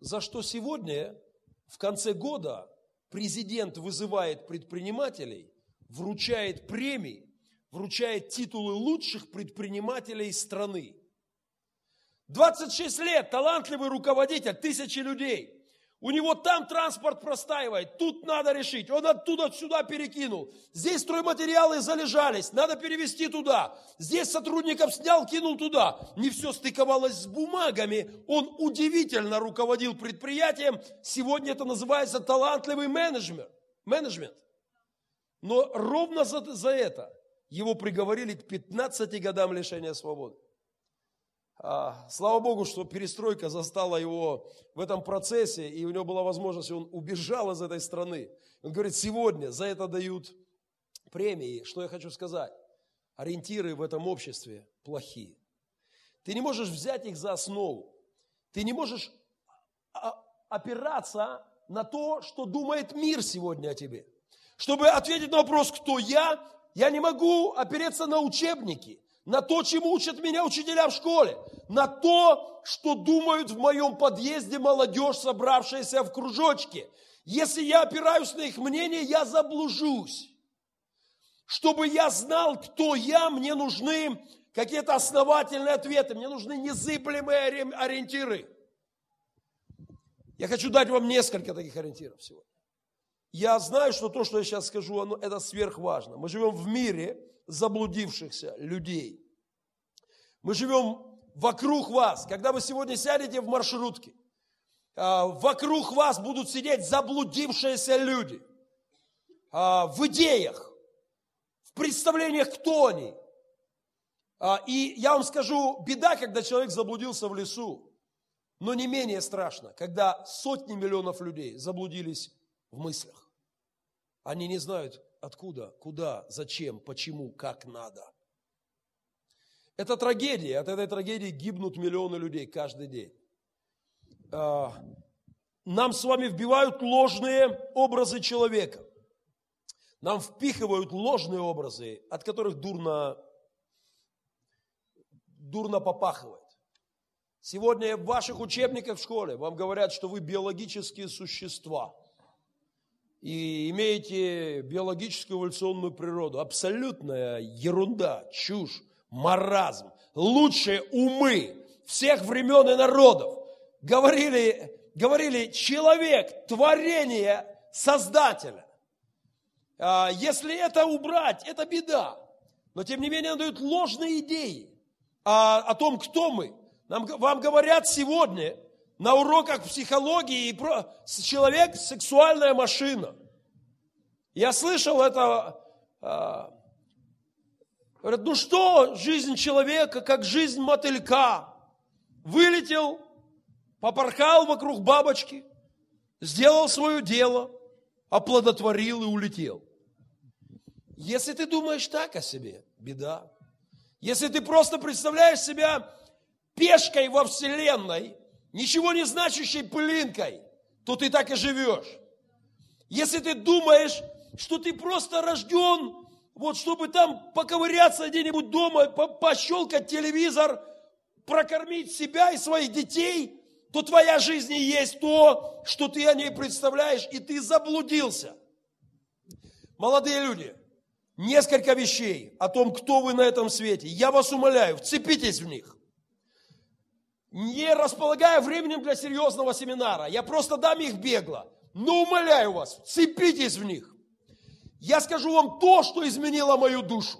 за что сегодня, в конце года, президент вызывает предпринимателей, вручает премии, вручает титулы лучших предпринимателей страны. 26 лет, талантливый руководитель, тысячи людей – у него там транспорт простаивает, тут надо решить. Он оттуда сюда перекинул. Здесь стройматериалы залежались, надо перевести туда. Здесь сотрудников снял, кинул туда. Не все стыковалось с бумагами. Он удивительно руководил предприятием. Сегодня это называется талантливый менеджмент. менеджмент. Но ровно за, за это его приговорили к 15 годам лишения свободы. А, слава Богу, что перестройка застала его в этом процессе, и у него была возможность, он убежал из этой страны. Он говорит, сегодня за это дают премии. Что я хочу сказать? Ориентиры в этом обществе плохие. Ты не можешь взять их за основу. Ты не можешь опираться на то, что думает мир сегодня о тебе. Чтобы ответить на вопрос, кто я, я не могу опереться на учебники на то, чему учат меня учителя в школе, на то, что думают в моем подъезде молодежь, собравшаяся в кружочке. Если я опираюсь на их мнение, я заблужусь. Чтобы я знал, кто я, мне нужны какие-то основательные ответы, мне нужны незыблемые ориентиры. Я хочу дать вам несколько таких ориентиров сегодня. Я знаю, что то, что я сейчас скажу, оно, это сверхважно. Мы живем в мире, заблудившихся людей. Мы живем вокруг вас. Когда вы сегодня сядете в маршрутке, а, вокруг вас будут сидеть заблудившиеся люди а, в идеях, в представлениях, кто они. А, и я вам скажу, беда, когда человек заблудился в лесу, но не менее страшно, когда сотни миллионов людей заблудились в мыслях. Они не знают, откуда, куда, зачем, почему, как надо. Это трагедия. От этой трагедии гибнут миллионы людей каждый день. А, нам с вами вбивают ложные образы человека. Нам впихивают ложные образы, от которых дурно, дурно попахивает. Сегодня в ваших учебниках в школе вам говорят, что вы биологические существа – и имеете биологическую эволюционную природу. Абсолютная ерунда, чушь, маразм. Лучшие умы всех времен и народов говорили, говорили человек, творение Создателя. А, если это убрать, это беда. Но тем не менее, дают ложные идеи о, о том, кто мы. Нам, вам говорят сегодня, на уроках психологии, человек – сексуальная машина. Я слышал это, а, говорят, ну что, жизнь человека, как жизнь мотылька. Вылетел, попорхал вокруг бабочки, сделал свое дело, оплодотворил и улетел. Если ты думаешь так о себе, беда. Если ты просто представляешь себя пешкой во Вселенной, ничего не значащей пылинкой, то ты так и живешь. Если ты думаешь, что ты просто рожден, вот чтобы там поковыряться где-нибудь дома, пощелкать телевизор, прокормить себя и своих детей, то твоя жизнь и есть то, что ты о ней представляешь, и ты заблудился. Молодые люди, несколько вещей о том, кто вы на этом свете. Я вас умоляю, вцепитесь в них. Не располагая временем для серьезного семинара, я просто дам их бегло. Но умоляю вас, вцепитесь в них. Я скажу вам то, что изменило мою душу.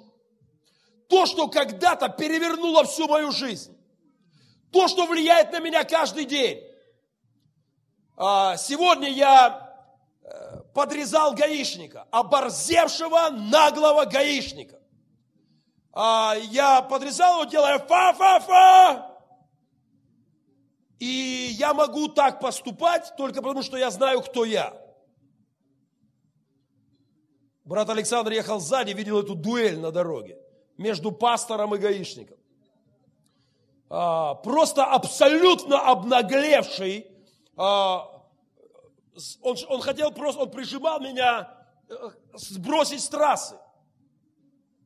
То, что когда-то перевернуло всю мою жизнь. То, что влияет на меня каждый день. А, сегодня я э, подрезал гаишника, оборзевшего наглого гаишника. А, я подрезал его, делая фа-фа-фа. И я могу так поступать только потому, что я знаю, кто я. Брат Александр ехал сзади, видел эту дуэль на дороге между пастором и гаишником. А, просто абсолютно обнаглевший. А, он, он хотел просто, он прижимал меня э, сбросить с трассы.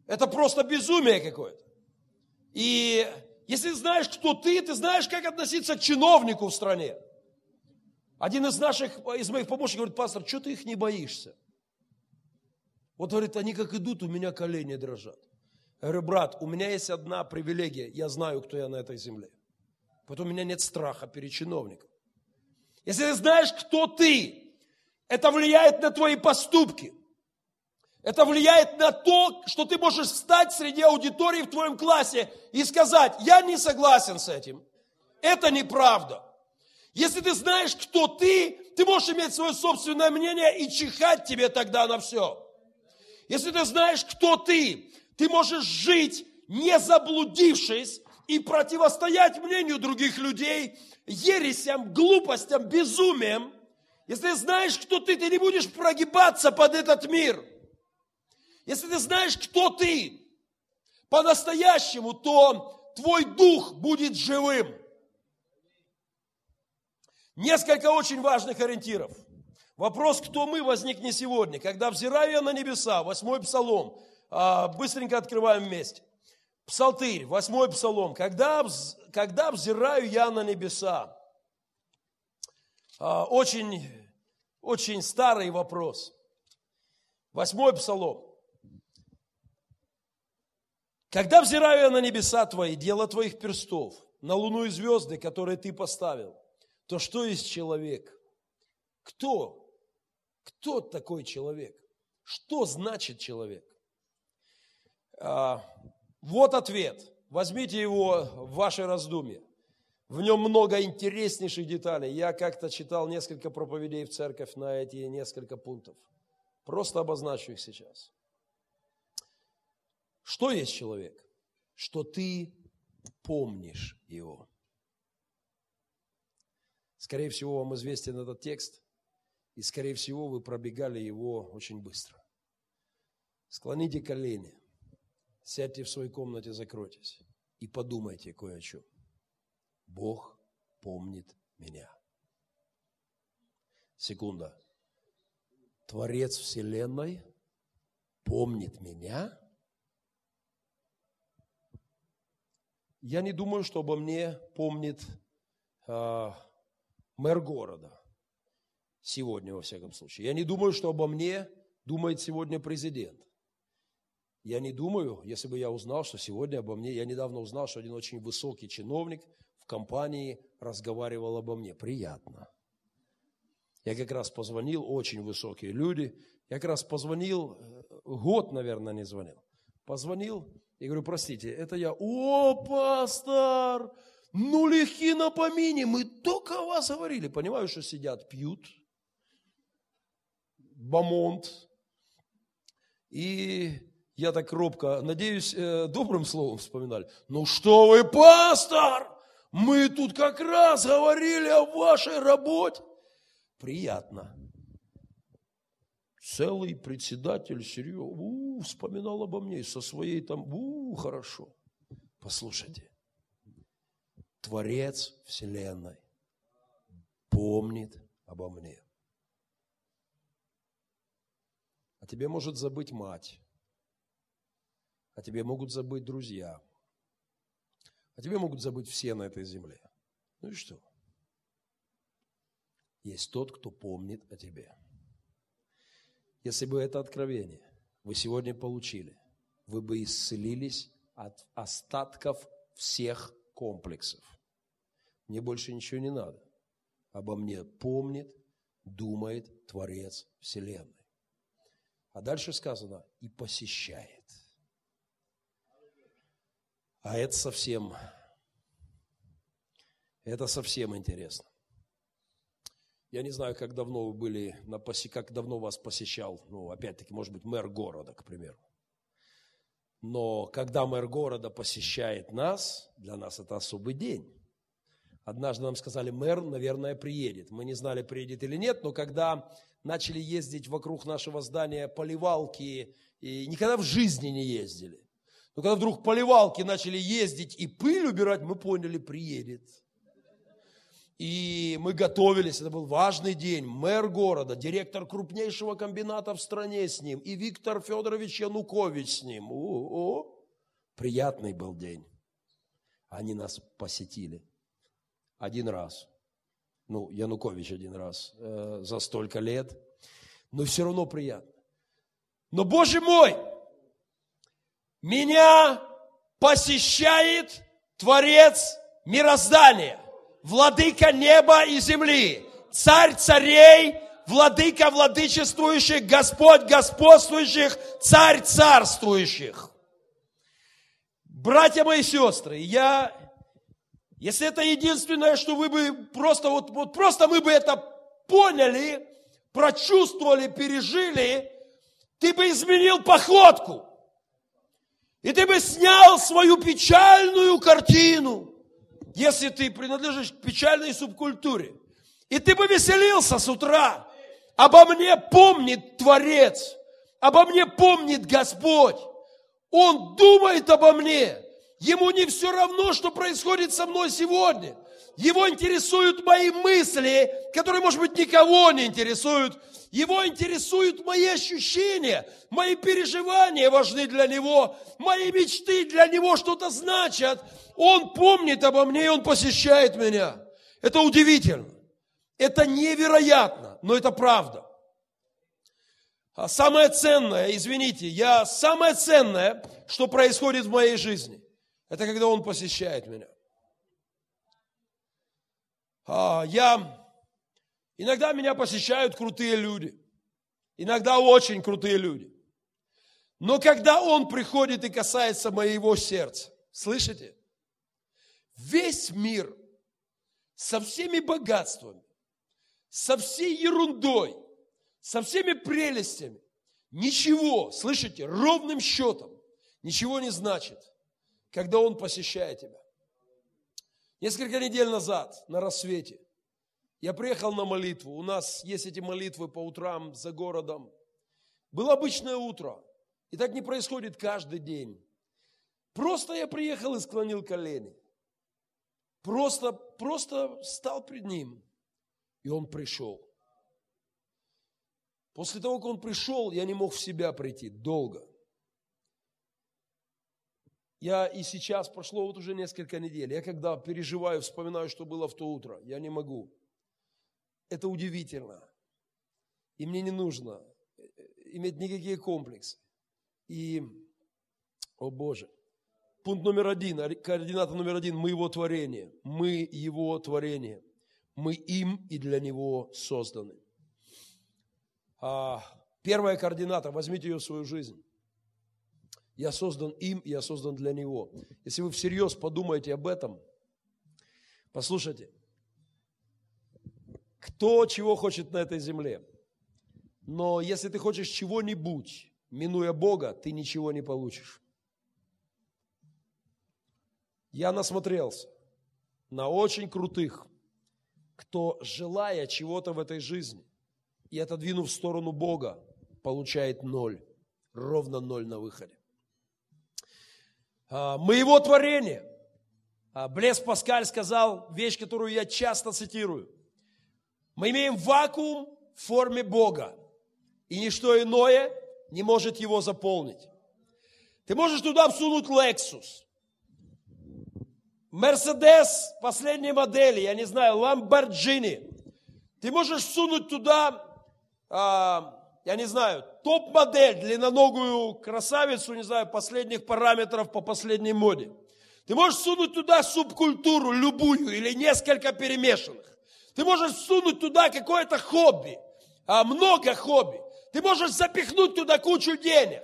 Это просто безумие какое-то. И если знаешь, кто ты, ты знаешь, как относиться к чиновнику в стране. Один из наших, из моих помощников говорит, пастор, что ты их не боишься? Вот говорит, они как идут, у меня колени дрожат. Я говорю, брат, у меня есть одна привилегия, я знаю, кто я на этой земле. Поэтому у меня нет страха перед чиновником. Если ты знаешь, кто ты, это влияет на твои поступки. Это влияет на то, что ты можешь встать среди аудитории в твоем классе и сказать, я не согласен с этим. Это неправда. Если ты знаешь, кто ты, ты можешь иметь свое собственное мнение и чихать тебе тогда на все. Если ты знаешь, кто ты, ты можешь жить, не заблудившись, и противостоять мнению других людей, ересям, глупостям, безумием. Если ты знаешь, кто ты, ты не будешь прогибаться под этот мир. Если ты знаешь, кто ты, по-настоящему, то твой дух будет живым. Несколько очень важных ориентиров – Вопрос, кто мы, возник не сегодня. Когда взираю я на небеса, восьмой псалом, а, быстренько открываем вместе. Псалтырь, восьмой псалом. Когда, когда взираю я на небеса? А, очень, очень старый вопрос. Восьмой псалом. Когда взираю я на небеса твои, дело твоих перстов, на луну и звезды, которые ты поставил, то что есть человек? Кто кто такой человек? Что значит человек? А, вот ответ. Возьмите его в ваше раздумье. В нем много интереснейших деталей. Я как-то читал несколько проповедей в церковь на эти несколько пунктов. Просто обозначу их сейчас. Что есть человек? Что ты помнишь его. Скорее всего, вам известен этот текст. И, скорее всего, вы пробегали его очень быстро. Склоните колени, сядьте в своей комнате, закройтесь и подумайте кое о чем. Бог помнит меня. Секунда. Творец Вселенной помнит меня? Я не думаю, что обо мне помнит э, мэр города Сегодня, во всяком случае. Я не думаю, что обо мне думает сегодня президент. Я не думаю, если бы я узнал, что сегодня обо мне, я недавно узнал, что один очень высокий чиновник в компании разговаривал обо мне. Приятно. Я как раз позвонил, очень высокие люди, я как раз позвонил, э, год, наверное, не звонил. Позвонил и говорю, простите, это я. О, пастор, ну легки на помине, мы только о вас говорили. Понимаю, что сидят, пьют, Бамонт. И я так робко, надеюсь, э, добрым словом вспоминали. Ну что вы, пастор, мы тут как раз говорили о вашей работе. Приятно. Целый председатель серьезно вспоминал обо мне со своей там, у, хорошо. Послушайте, Творец Вселенной, помнит обо мне. А тебе может забыть мать, а тебе могут забыть друзья, а тебе могут забыть все на этой земле. Ну и что? Есть тот, кто помнит о тебе. Если бы это откровение вы сегодня получили, вы бы исцелились от остатков всех комплексов. Мне больше ничего не надо. Обо мне помнит, думает Творец Вселенной. А дальше сказано, и посещает. А это совсем, это совсем интересно. Я не знаю, как давно вы были, на посе, как давно вас посещал, ну, опять-таки, может быть, мэр города, к примеру. Но когда мэр города посещает нас, для нас это особый день. Однажды нам сказали, мэр, наверное, приедет. Мы не знали, приедет или нет, но когда начали ездить вокруг нашего здания поливалки, и никогда в жизни не ездили. Но когда вдруг поливалки начали ездить и пыль убирать, мы поняли, приедет. И мы готовились, это был важный день. Мэр города, директор крупнейшего комбината в стране с ним, и Виктор Федорович Янукович с ним. О, -о. приятный был день. Они нас посетили один раз. Ну, Янукович один раз э, за столько лет. Но все равно приятно. Но, Боже мой, меня посещает Творец мироздания владыка неба и земли, царь царей, владыка владычествующих, Господь господствующих, царь царствующих. Братья мои сестры, я, если это единственное, что вы бы просто, вот, вот просто мы бы это поняли, прочувствовали, пережили, ты бы изменил походку. И ты бы снял свою печальную картину – если ты принадлежишь к печальной субкультуре, и ты бы веселился с утра, обо мне помнит Творец, обо мне помнит Господь, Он думает обо мне, Ему не все равно, что происходит со мной сегодня. Его интересуют мои мысли, которые, может быть, никого не интересуют. Его интересуют мои ощущения, мои переживания важны для него, мои мечты для него что-то значат. Он помнит обо мне, и он посещает меня. Это удивительно. Это невероятно, но это правда. А самое ценное, извините, я самое ценное, что происходит в моей жизни, это когда Он посещает меня. А, я, иногда меня посещают крутые люди, иногда очень крутые люди. Но когда Он приходит и касается моего сердца, слышите? Весь мир со всеми богатствами, со всей ерундой, со всеми прелестями, ничего, слышите, ровным счетом, ничего не значит, когда Он посещает тебя. Несколько недель назад на рассвете я приехал на молитву. У нас есть эти молитвы по утрам за городом. Было обычное утро. И так не происходит каждый день. Просто я приехал и склонил колени. Просто, просто стал пред ним. И он пришел. После того, как он пришел, я не мог в себя прийти долго. Я и сейчас, прошло вот уже несколько недель, я когда переживаю, вспоминаю, что было в то утро, я не могу. Это удивительно. И мне не нужно э, иметь никакие комплексы. И, о Боже, пункт номер один, координата номер один, мы его творение. Мы его творение. Мы им и для него созданы. А, первая координата, возьмите ее в свою жизнь. Я создан им, я создан для него. Если вы всерьез подумаете об этом, послушайте, кто чего хочет на этой земле. Но если ты хочешь чего-нибудь, минуя Бога, ты ничего не получишь. Я насмотрелся на очень крутых, кто, желая чего-то в этой жизни и отодвинув в сторону Бога, получает ноль, ровно ноль на выходе. А, мы его творение. А, Блес Паскаль сказал вещь, которую я часто цитирую. Мы имеем вакуум в форме Бога, и ничто иное не может его заполнить. Ты можешь туда всунуть Lexus, Мерседес последней модели, я не знаю, Ламборджини. Ты можешь всунуть туда, а, я не знаю, топ-модель, длинноногую красавицу, не знаю, последних параметров по последней моде. Ты можешь сунуть туда субкультуру любую или несколько перемешанных. Ты можешь сунуть туда какое-то хобби, а много хобби. Ты можешь запихнуть туда кучу денег.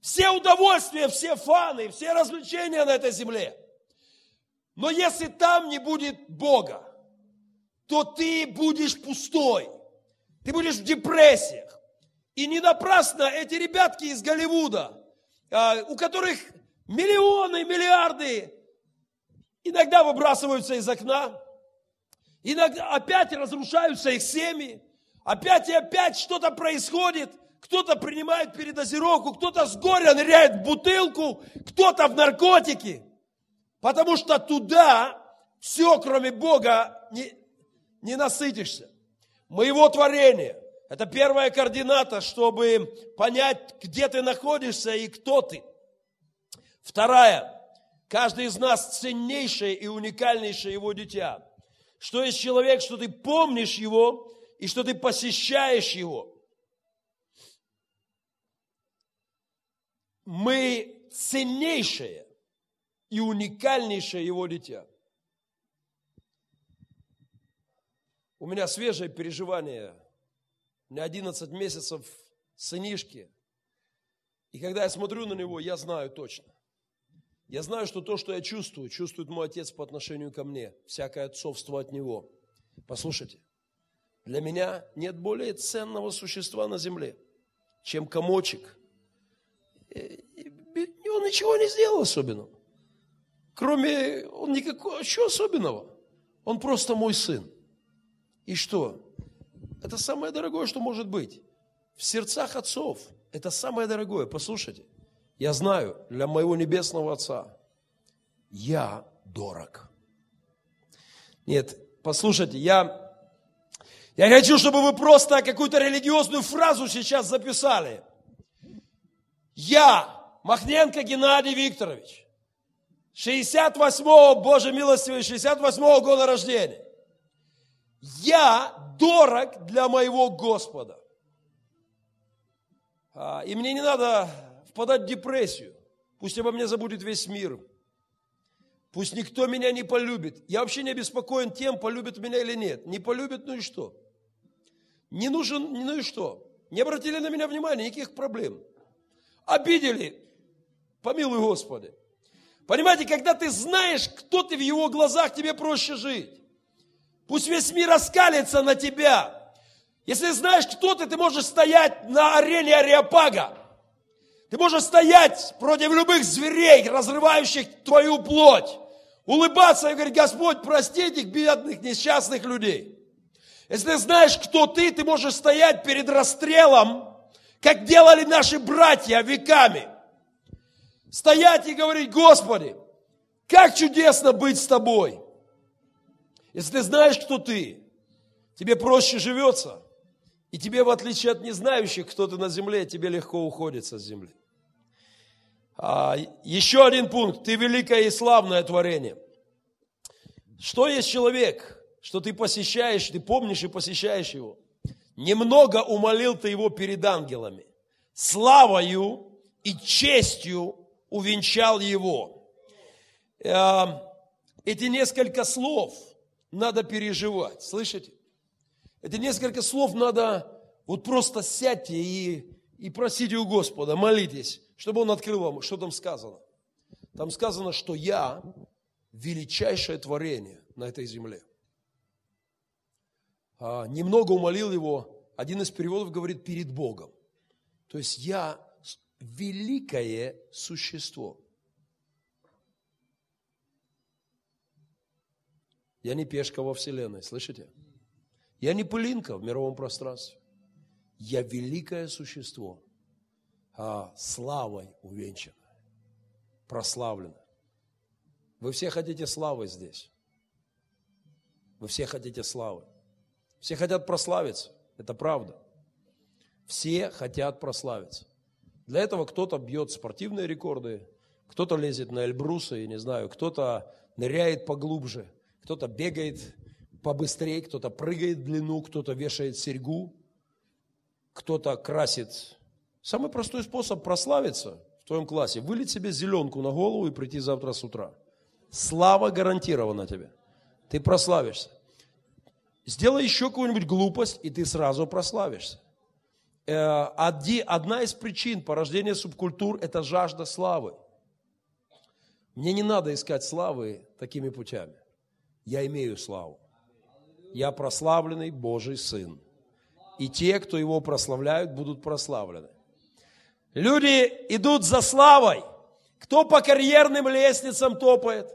Все удовольствия, все фаны, все развлечения на этой земле. Но если там не будет Бога, то ты будешь пустой. Ты будешь в депрессиях. И не напрасно эти ребятки из Голливуда, а, у которых миллионы, миллиарды, иногда выбрасываются из окна, иногда опять разрушаются их семьи, опять и опять что-то происходит, кто-то принимает передозировку, кто-то с горя ныряет в бутылку, кто-то в наркотики, потому что туда все, кроме Бога, не, не насытишься. Моего творения. Это первая координата, чтобы понять, где ты находишься и кто ты. Вторая. Каждый из нас ценнейшее и уникальнейшее его дитя. Что есть человек, что ты помнишь его и что ты посещаешь его. Мы ценнейшее и уникальнейшее его дитя. У меня свежее переживание. Меня 11 месяцев сынишки. И когда я смотрю на него, я знаю точно. Я знаю, что то, что я чувствую, чувствует мой отец по отношению ко мне. Всякое отцовство от него. Послушайте, для меня нет более ценного существа на земле, чем комочек. И он ничего не сделал особенного. Кроме, он никакого, что особенного? Он просто мой сын. И что? Это самое дорогое, что может быть. В сердцах отцов это самое дорогое. Послушайте, я знаю, для моего небесного Отца я дорог. Нет, послушайте, я, я хочу, чтобы вы просто какую-то религиозную фразу сейчас записали. Я, Махненко Геннадий Викторович, 68-го, Боже милостивый, 68-го года рождения. Я дорог для моего Господа. А, и мне не надо впадать в депрессию. Пусть обо мне забудет весь мир. Пусть никто меня не полюбит. Я вообще не обеспокоен тем, полюбит меня или нет. Не полюбит, ну и что? Не нужен, ну и что? Не обратили на меня внимания, никаких проблем. Обидели, помилуй Господи. Понимаете, когда ты знаешь, кто ты в его глазах, тебе проще жить. Пусть весь мир раскалится на тебя. Если знаешь, кто ты, ты можешь стоять на арене Ариапага. Ты можешь стоять против любых зверей, разрывающих твою плоть. Улыбаться и говорить, Господь, прости этих бедных, несчастных людей. Если ты знаешь, кто ты, ты можешь стоять перед расстрелом, как делали наши братья веками. Стоять и говорить, Господи, как чудесно быть с тобой. Если ты знаешь, кто ты, тебе проще живется. И тебе, в отличие от незнающих, кто ты на земле, тебе легко уходится с земли. А, еще один пункт. Ты великое и славное творение. Что есть человек, что ты посещаешь, ты помнишь и посещаешь его? Немного умолил ты его перед ангелами. Славою и честью увенчал его. А, эти несколько слов надо переживать. Слышите? Это несколько слов надо вот просто сядьте и, и просите у Господа, молитесь, чтобы Он открыл вам, что там сказано. Там сказано, что я величайшее творение на этой земле. А, немного умолил его, один из переводов говорит, перед Богом. То есть я великое существо. Я не пешка во Вселенной, слышите? Я не пылинка в мировом пространстве. Я великое существо, а славой увенчано, прославлено. Вы все хотите славы здесь. Вы все хотите славы. Все хотят прославиться. Это правда. Все хотят прославиться. Для этого кто-то бьет спортивные рекорды, кто-то лезет на Эльбрусы, я не знаю, кто-то ныряет поглубже, кто-то бегает побыстрее, кто-то прыгает в длину, кто-то вешает серьгу, кто-то красит. Самый простой способ прославиться в твоем классе – вылить себе зеленку на голову и прийти завтра с утра. Слава гарантирована тебе. Ты прославишься. Сделай еще какую-нибудь глупость, и ты сразу прославишься. Э, одна из причин порождения субкультур – это жажда славы. Мне не надо искать славы такими путями. Я имею славу. Я прославленный Божий Сын. И те, кто его прославляют, будут прославлены. Люди идут за славой. Кто по карьерным лестницам топает?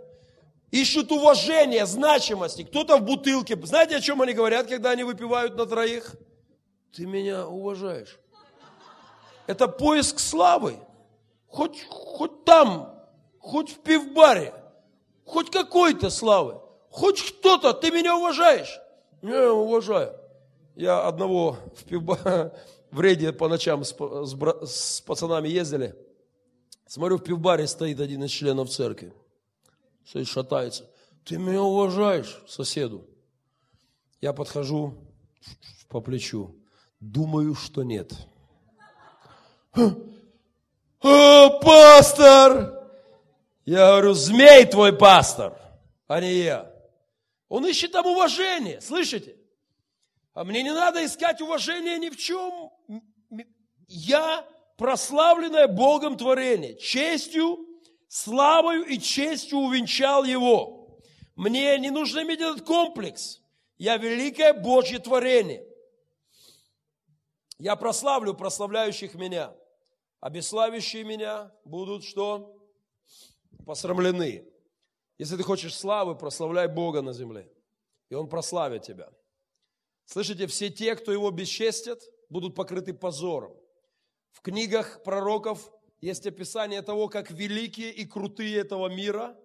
Ищут уважения, значимости. Кто-то в бутылке. Знаете, о чем они говорят, когда они выпивают на троих? Ты меня уважаешь. Это поиск славы. Хоть, хоть там, хоть в пивбаре, хоть какой-то славы. Хоть кто-то, ты меня уважаешь. Не, уважаю. Я одного в, пивбаре, в рейде по ночам с, с, с пацанами ездили. Смотрю, в пивбаре стоит один из членов церкви. Стоит, шатается. Ты меня уважаешь, соседу. Я подхожу по плечу. Думаю, что нет. О, пастор! Я говорю, змей твой пастор, а не я. Он ищет там уважение, слышите? А мне не надо искать уважения ни в чем. Я прославленное Богом творение, честью, славою и честью увенчал его. Мне не нужно иметь этот комплекс. Я великое Божье творение. Я прославлю прославляющих меня, а бесславящие меня будут что? Посрамлены. Если ты хочешь славы, прославляй Бога на земле, и Он прославит тебя. Слышите, все те, кто его бесчестят, будут покрыты позором. В книгах пророков есть описание того, как великие и крутые этого мира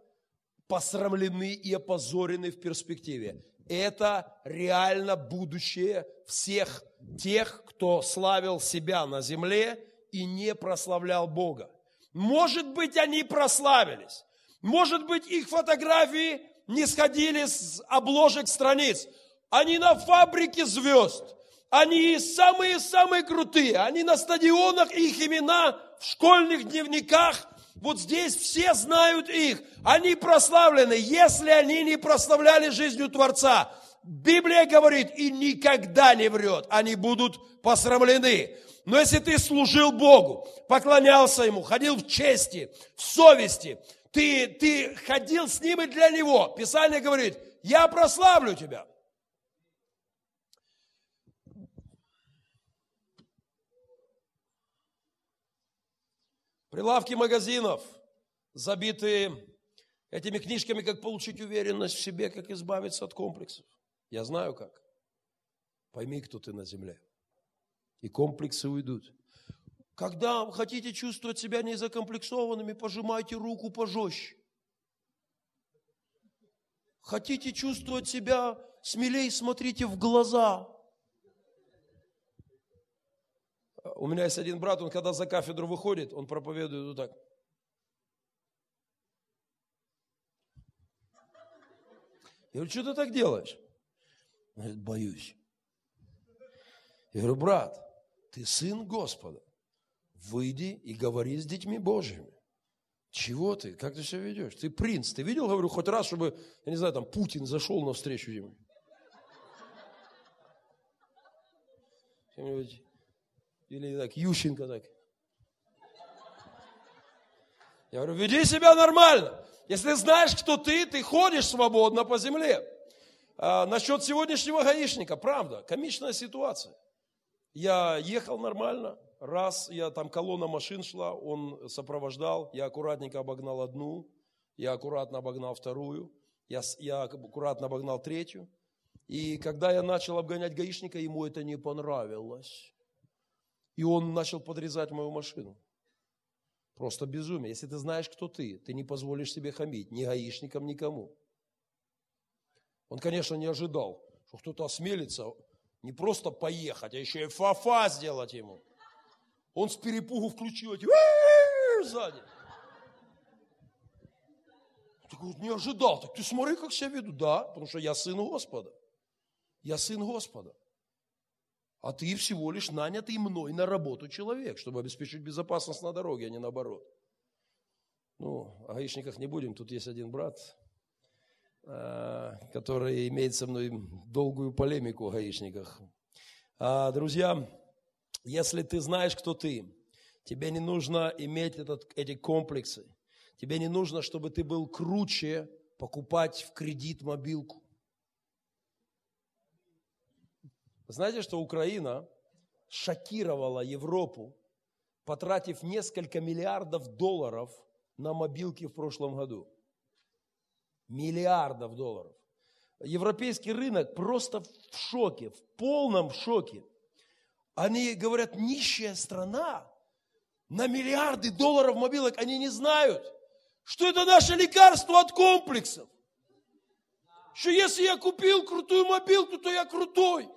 посрамлены и опозорены в перспективе. Это реально будущее всех тех, кто славил себя на земле и не прославлял Бога. Может быть, они прославились. Может быть, их фотографии не сходили с обложек страниц. Они на фабрике звезд. Они самые-самые крутые. Они на стадионах, их имена в школьных дневниках. Вот здесь все знают их. Они прославлены. Если они не прославляли жизнью Творца, Библия говорит, и никогда не врет, они будут посрамлены. Но если ты служил Богу, поклонялся Ему, ходил в чести, в совести, ты, ты ходил с Ним и для Него, Писание говорит, я прославлю тебя. Прилавки магазинов забиты этими книжками, как получить уверенность в себе, как избавиться от комплексов. Я знаю как. Пойми, кто ты на земле. И комплексы уйдут. Когда хотите чувствовать себя незакомплексованными, пожимайте руку пожестче. Хотите чувствовать себя смелее, смотрите в глаза. У меня есть один брат, он когда за кафедру выходит, он проповедует вот так. Я говорю, что ты так делаешь? Он говорит, боюсь. Я говорю, брат, ты сын Господа. Выйди и говори с детьми Божьими. Чего ты? Как ты себя ведешь? Ты принц. Ты видел, говорю, хоть раз, чтобы, я не знаю, там Путин зашел навстречу ему? Или так, Ющенко так. Я говорю, веди себя нормально. Если знаешь, кто ты, ты ходишь свободно по земле. А, насчет сегодняшнего гаишника, правда, комичная ситуация. Я ехал нормально, раз, я там колонна машин шла, он сопровождал, я аккуратненько обогнал одну, я аккуратно обогнал вторую, я, я аккуратно обогнал третью. И когда я начал обгонять гаишника, ему это не понравилось. И он начал подрезать мою машину. Просто безумие. Если ты знаешь, кто ты, ты не позволишь себе хамить ни гаишникам, никому. Он, конечно, не ожидал, что кто-то осмелится не просто поехать, а еще и фафа сделать ему. Он с перепугу включил эти сзади. Так вот, не ожидал. Так ты смотри, как себя веду. Да, потому что я сын Господа. Я сын Господа. А ты всего лишь нанятый мной на работу человек, чтобы обеспечить безопасность на дороге, а не наоборот. Ну, о гаишниках не будем. Тут есть один брат, а, который имеет со мной долгую полемику о гаишниках. А, друзья, если ты знаешь, кто ты, тебе не нужно иметь этот, эти комплексы. Тебе не нужно, чтобы ты был круче покупать в кредит мобилку. Знаете, что Украина шокировала Европу, потратив несколько миллиардов долларов на мобилки в прошлом году? Миллиардов долларов. Европейский рынок просто в шоке, в полном шоке. Они говорят, нищая страна, на миллиарды долларов мобилок, они не знают, что это наше лекарство от комплексов. Что если я купил крутую мобилку, то я крутой.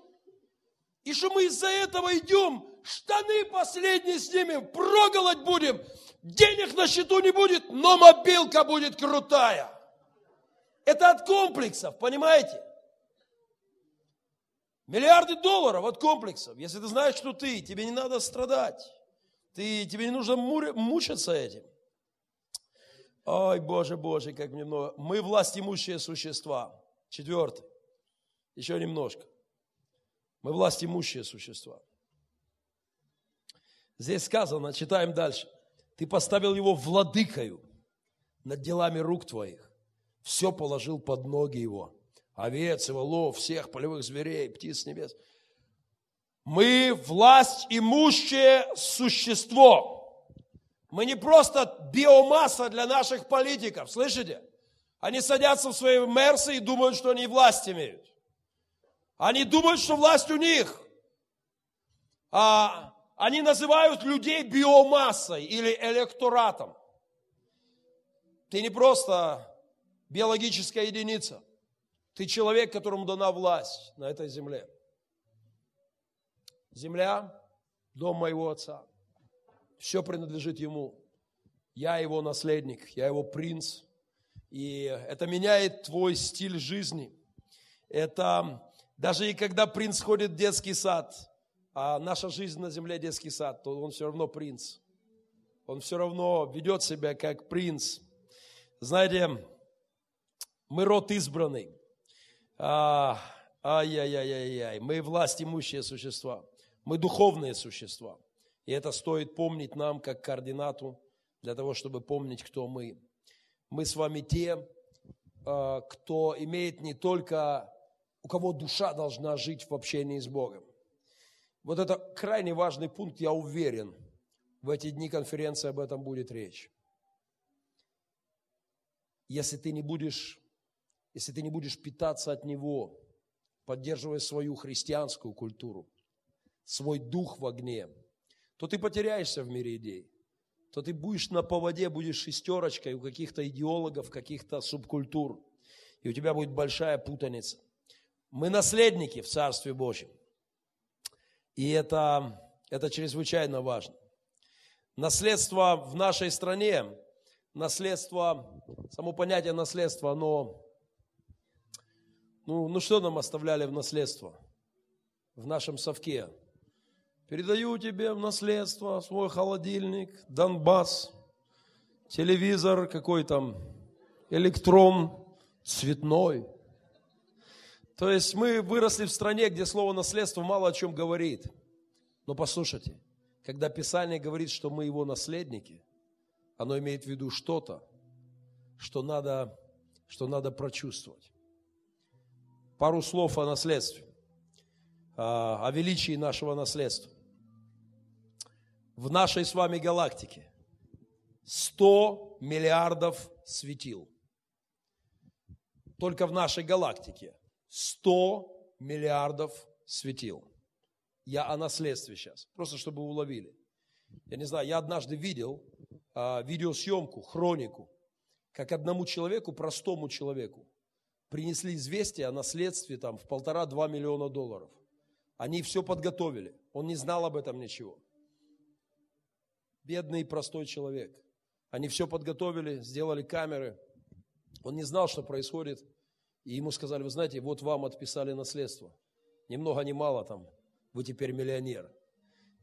И что мы из-за этого идем, штаны последние снимем, проголодь будем, денег на счету не будет, но мобилка будет крутая. Это от комплексов, понимаете? Миллиарды долларов от комплексов. Если ты знаешь, что ты, тебе не надо страдать. Ты, тебе не нужно мучиться этим. Ой, Боже, Боже, как мне много. Мы власть имущие существа. Четвертый. Еще немножко. Мы власть имущие существа. Здесь сказано, читаем дальше. Ты поставил его владыкою над делами рук твоих. Все положил под ноги его овец и волов, всех полевых зверей, птиц небес. Мы власть имущее существо. Мы не просто биомасса для наших политиков, слышите? Они садятся в свои мерсы и думают, что они власть имеют. Они думают, что власть у них. А они называют людей биомассой или электоратом. Ты не просто биологическая единица. Ты человек, которому дана власть на этой земле. Земля – дом моего отца. Все принадлежит ему. Я его наследник, я его принц. И это меняет твой стиль жизни. Это даже и когда принц ходит в детский сад, а наша жизнь на земле детский сад, то он все равно принц. Он все равно ведет себя как принц. Знаете, мы род избранный. А, ай-яй-яй-яй, мы власть имущие существа, мы духовные существа. И это стоит помнить нам как координату для того, чтобы помнить, кто мы. Мы с вами те, а, кто имеет не только, у кого душа должна жить в общении с Богом. Вот это крайне важный пункт, я уверен, в эти дни конференции об этом будет речь. Если ты не будешь если ты не будешь питаться от Него, поддерживая свою христианскую культуру, свой дух в огне, то ты потеряешься в мире идей. То ты будешь на поводе, будешь шестерочкой у каких-то идеологов, каких-то субкультур. И у тебя будет большая путаница. Мы наследники в Царстве Божьем. И это, это чрезвычайно важно. Наследство в нашей стране, наследство, само понятие наследства, оно ну, ну что нам оставляли в наследство в нашем совке? Передаю тебе в наследство свой холодильник, Донбасс, телевизор какой там, электрон, цветной. То есть мы выросли в стране, где слово наследство мало о чем говорит. Но послушайте, когда Писание говорит, что мы его наследники, оно имеет в виду что-то, что надо, что надо прочувствовать. Пару слов о наследстве, о величии нашего наследства. В нашей с вами галактике 100 миллиардов светил. Только в нашей галактике 100 миллиардов светил. Я о наследстве сейчас, просто чтобы уловили. Я не знаю, я однажды видел а, видеосъемку, хронику, как одному человеку, простому человеку, принесли известие о наследстве там в полтора-два миллиона долларов. Они все подготовили. Он не знал об этом ничего. Бедный простой человек. Они все подготовили, сделали камеры. Он не знал, что происходит. И ему сказали, вы знаете, вот вам отписали наследство. Ни много, ни мало там, вы теперь миллионер.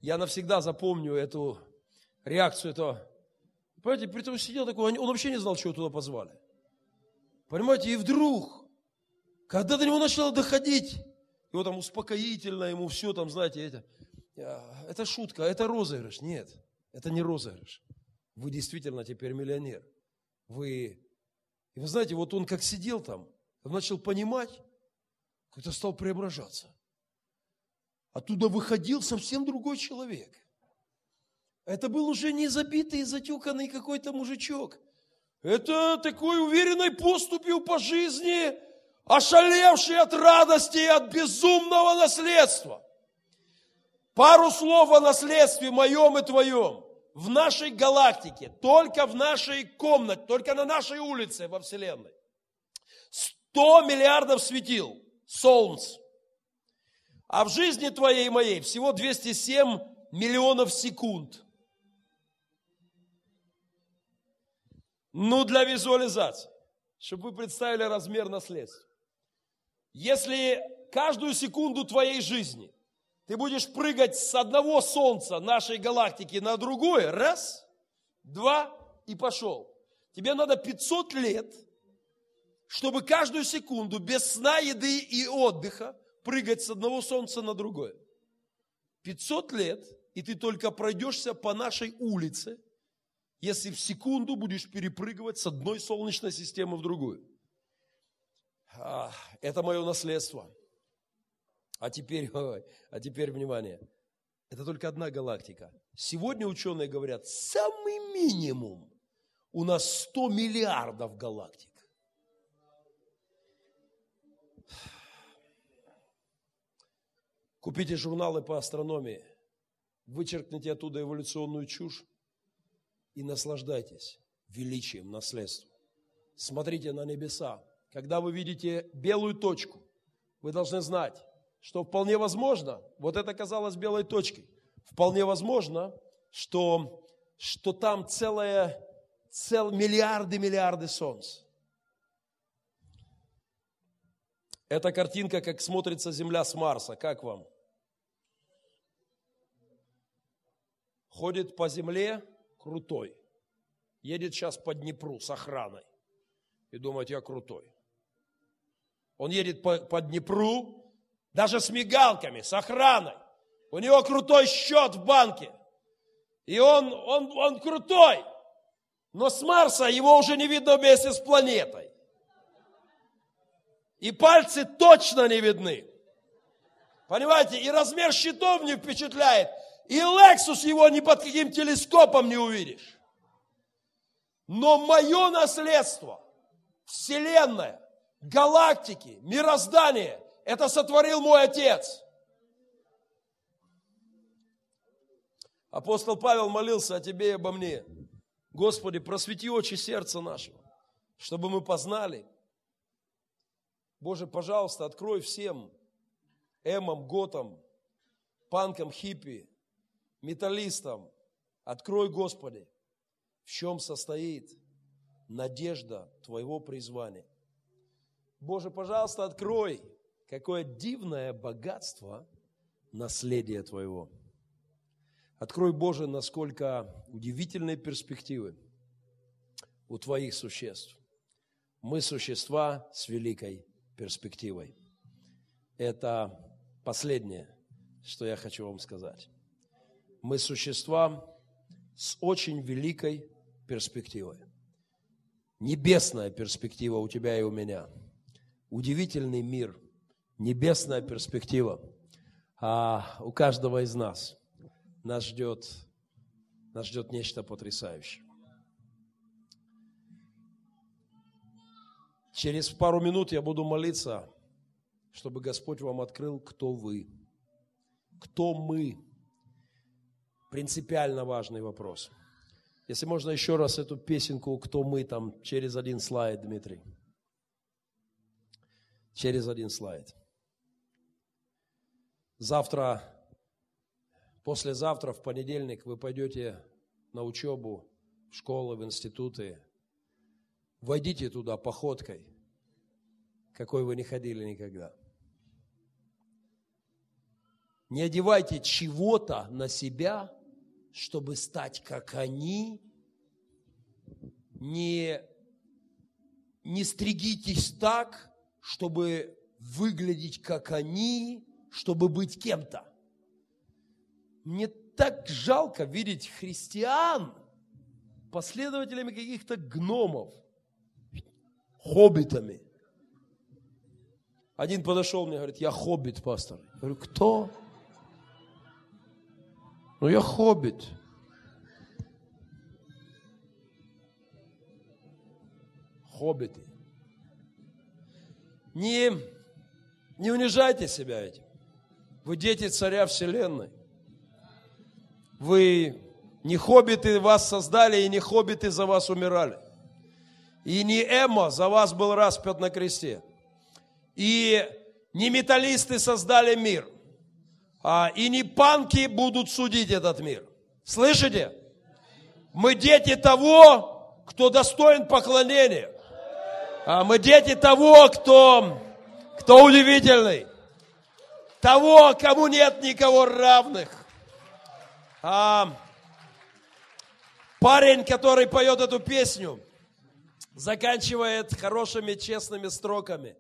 Я навсегда запомню эту реакцию этого. Понимаете, при том сидел такой, он вообще не знал, чего туда позвали. Понимаете, и вдруг, когда до него начало доходить, его там успокоительно, ему все там, знаете, это, а, это шутка, это розыгрыш. Нет, это не розыгрыш. Вы действительно теперь миллионер. Вы, и вы знаете, вот он как сидел там, начал понимать, как-то стал преображаться. Оттуда выходил совсем другой человек. Это был уже не забитый и затюканный какой-то мужичок. Это такой уверенной поступью по жизни, ошалевший от радости и от безумного наследства. Пару слов о наследстве моем и твоем в нашей галактике, только в нашей комнате, только на нашей улице во Вселенной. 100 миллиардов светил, солнц. А в жизни твоей и моей всего 207 миллионов секунд. Ну, для визуализации, чтобы вы представили размер наследства. Если каждую секунду твоей жизни ты будешь прыгать с одного солнца нашей галактики на другое, раз, два, и пошел. Тебе надо 500 лет, чтобы каждую секунду без сна, еды и отдыха прыгать с одного солнца на другое. 500 лет, и ты только пройдешься по нашей улице, если в секунду будешь перепрыгивать с одной солнечной системы в другую. Это мое наследство. А теперь, а теперь внимание. Это только одна галактика. Сегодня ученые говорят, самый минимум у нас 100 миллиардов галактик. Купите журналы по астрономии, вычеркните оттуда эволюционную чушь и наслаждайтесь величием наследства. Смотрите на небеса. Когда вы видите белую точку, вы должны знать, что вполне возможно, вот это казалось белой точкой, вполне возможно, что, что там целое, цел, миллиарды, миллиарды солнц. Эта картинка, как смотрится Земля с Марса, как вам? Ходит по земле крутой. Едет сейчас по Днепру с охраной. И думает, я крутой. Он едет по, по Днепру, даже с мигалками, с охраной. У него крутой счет в банке. И он, он, он крутой. Но с Марса его уже не видно вместе с планетой. И пальцы точно не видны. Понимаете, и размер щитов не впечатляет. И Lexus его ни под каким телескопом не увидишь. Но мое наследство, Вселенная, галактики, мироздание, это сотворил мой Отец. Апостол Павел молился о тебе и обо мне. Господи, просвети очи сердца нашего, чтобы мы познали. Боже, пожалуйста, открой всем эмам, готам, панкам, хиппи, металлистам, открой, Господи, в чем состоит надежда Твоего призвания. Боже, пожалуйста, открой, какое дивное богатство наследия Твоего. Открой, Боже, насколько удивительные перспективы у Твоих существ. Мы существа с великой перспективой. Это последнее, что я хочу вам сказать. Мы существа с очень великой перспективой. Небесная перспектива у тебя и у меня. Удивительный мир, небесная перспектива. А у каждого из нас нас ждет, нас ждет нечто потрясающее. Через пару минут я буду молиться, чтобы Господь вам открыл, кто вы, кто мы. Принципиально важный вопрос. Если можно еще раз эту песенку «Кто мы» там через один слайд, Дмитрий. Через один слайд. Завтра, послезавтра, в понедельник вы пойдете на учебу, в школы, в институты. Войдите туда походкой, какой вы не ходили никогда. Не одевайте чего-то на себя, чтобы стать как они. Не, не стригитесь так, чтобы выглядеть как они, чтобы быть кем-то. Мне так жалко видеть христиан последователями каких-то гномов, хоббитами. Один подошел мне, говорит, я хоббит, пастор. Я говорю, кто? Ну, я хоббит. Хоббиты. Не, не унижайте себя этим. Вы дети царя вселенной. Вы не хоббиты вас создали, и не хоббиты за вас умирали. И не Эмо за вас был распят на кресте. И не металлисты создали мир – а, и не панки будут судить этот мир. Слышите? Мы дети того, кто достоин поклонения. А мы дети того, кто, кто удивительный. Того, кому нет никого равных. А, парень, который поет эту песню, заканчивает хорошими, честными строками.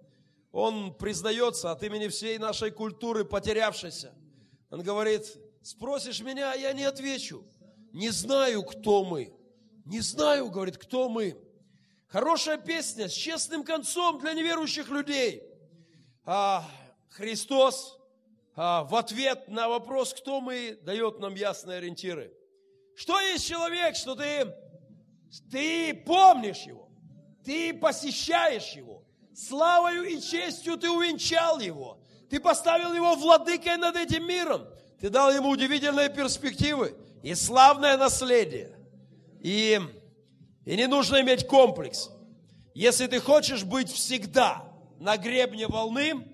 Он признается от имени всей нашей культуры потерявшейся – он говорит, спросишь меня, я не отвечу. Не знаю, кто мы. Не знаю, говорит, кто мы. Хорошая песня с честным концом для неверующих людей. А Христос а, в ответ на вопрос, кто мы, дает нам ясные ориентиры. Что есть человек, что ты, ты помнишь его, ты посещаешь его, славою и честью ты увенчал его, ты поставил его владыкой над этим миром. Ты дал ему удивительные перспективы и славное наследие. И, и не нужно иметь комплекс. Если ты хочешь быть всегда на гребне волны,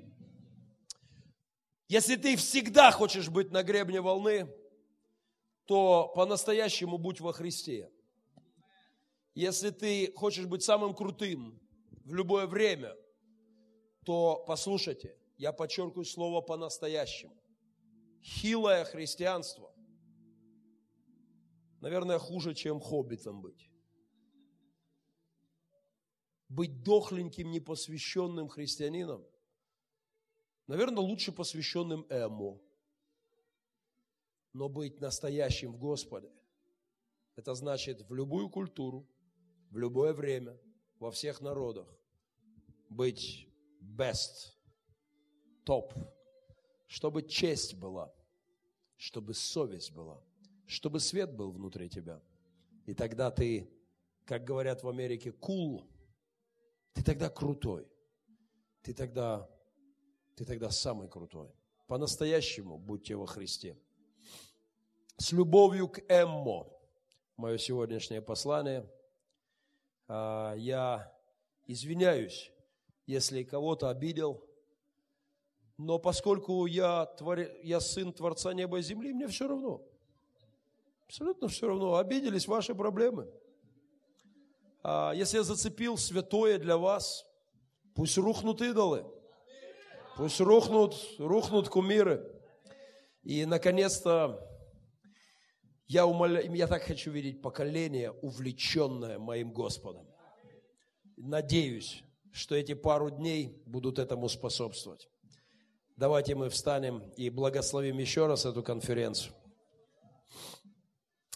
если ты всегда хочешь быть на гребне волны, то по-настоящему будь во Христе. Если ты хочешь быть самым крутым в любое время, то послушайте, я подчеркиваю слово по-настоящему. Хилое христианство. Наверное, хуже, чем хоббитом быть. Быть дохленьким, непосвященным христианином. Наверное, лучше посвященным Эмо. Но быть настоящим в Господе, это значит в любую культуру, в любое время, во всех народах быть best топ, чтобы честь была, чтобы совесть была, чтобы свет был внутри тебя. И тогда ты, как говорят в Америке, cool, ты тогда крутой. Ты тогда, ты тогда самый крутой. По-настоящему будьте во Христе. С любовью к Эммо, мое сегодняшнее послание. А, я извиняюсь, если кого-то обидел, но поскольку я, твор... я сын Творца неба и земли, мне все равно. Абсолютно все равно. Обиделись ваши проблемы. А если я зацепил святое для вас, пусть рухнут идолы. Пусть рухнут, рухнут кумиры. И, наконец-то, я, умоляю, я так хочу видеть поколение, увлеченное моим Господом. Надеюсь, что эти пару дней будут этому способствовать. Давайте мы встанем и благословим еще раз эту конференцию.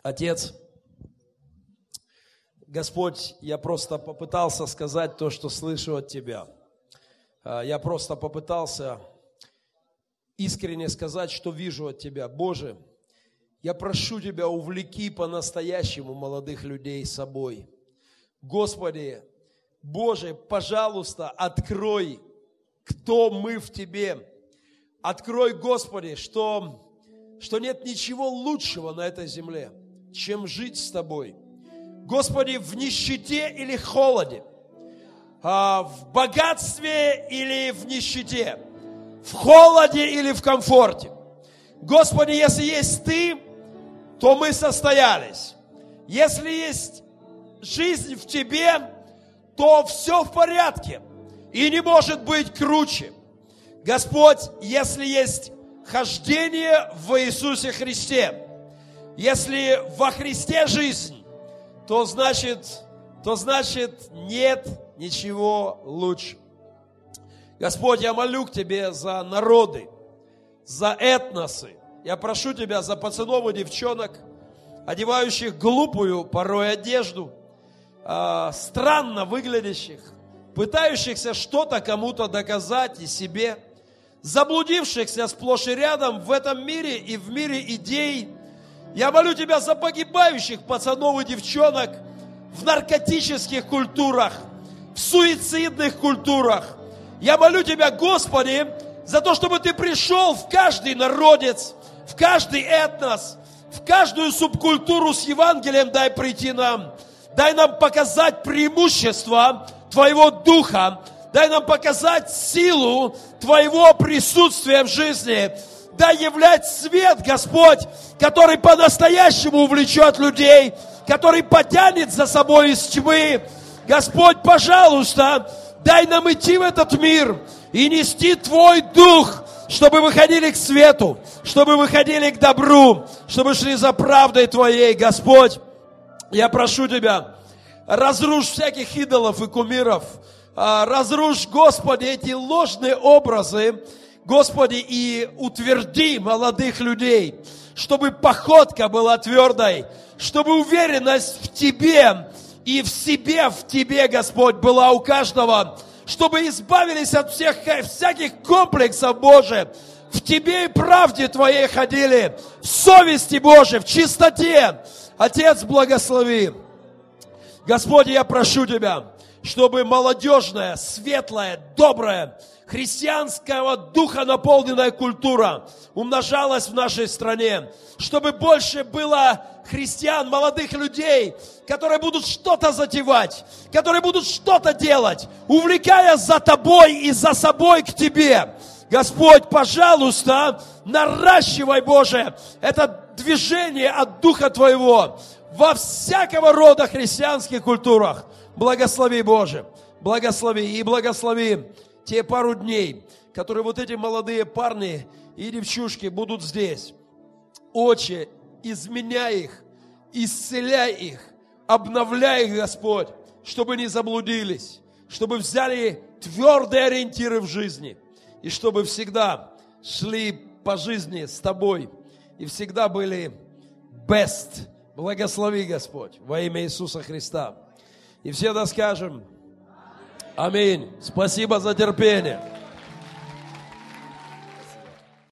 Отец, Господь, я просто попытался сказать то, что слышу от Тебя. А, я просто попытался искренне сказать, что вижу от Тебя. Боже, я прошу Тебя, увлеки по-настоящему молодых людей собой. Господи, Боже, пожалуйста, открой, кто мы в Тебе Открой, Господи, что, что нет ничего лучшего на этой земле, чем жить с Тобой. Господи, в нищете или холоде, а, в богатстве или в нищете, в холоде или в комфорте. Господи, если есть Ты, то мы состоялись. Если есть жизнь в Тебе, то все в порядке и не может быть круче. Господь, если есть хождение в Иисусе Христе, если во Христе жизнь, то значит, то значит нет ничего лучше. Господь, я молю к Тебе за народы, за этносы. Я прошу Тебя за пацанов и девчонок, одевающих глупую порой одежду, э, странно выглядящих, пытающихся что-то кому-то доказать и себе, заблудившихся сплошь и рядом в этом мире и в мире идей. Я молю Тебя за погибающих пацанов и девчонок в наркотических культурах, в суицидных культурах. Я молю Тебя, Господи, за то, чтобы Ты пришел в каждый народец, в каждый этнос, в каждую субкультуру с Евангелием дай прийти нам. Дай нам показать преимущество Твоего Духа. Дай нам показать силу Твоего присутствия в жизни. Дай являть свет, Господь, который по-настоящему увлечет людей, который потянет за собой из тьмы. Господь, пожалуйста, дай нам идти в этот мир и нести Твой Дух, чтобы выходили к свету, чтобы выходили к добру, чтобы шли за правдой Твоей, Господь. Я прошу Тебя, разрушь всяких идолов и кумиров, а, разрушь, Господи, эти ложные образы, Господи, и утверди молодых людей, чтобы походка была твердой, чтобы уверенность в Тебе и в себе, в Тебе, Господь, была у каждого, чтобы избавились от всех, всяких комплексов, Боже, в Тебе и правде Твоей ходили, в совести Божьей, в чистоте. Отец, благослови. Господи, я прошу Тебя, чтобы молодежная, светлая, добрая, христианского духа наполненная культура умножалась в нашей стране, чтобы больше было христиан, молодых людей, которые будут что-то затевать, которые будут что-то делать, увлекая за тобой и за собой к тебе. Господь, пожалуйста, наращивай, Боже, это движение от Духа Твоего во всякого рода христианских культурах. Благослови, Боже, благослови и благослови те пару дней, которые вот эти молодые парни и девчушки будут здесь. Отче, изменяй их, исцеляй их, обновляй их, Господь, чтобы не заблудились, чтобы взяли твердые ориентиры в жизни, и чтобы всегда шли по жизни с Тобой, и всегда были best. Благослови, Господь, во имя Иисуса Христа. И все да скажем, Аминь. Спасибо за терпение.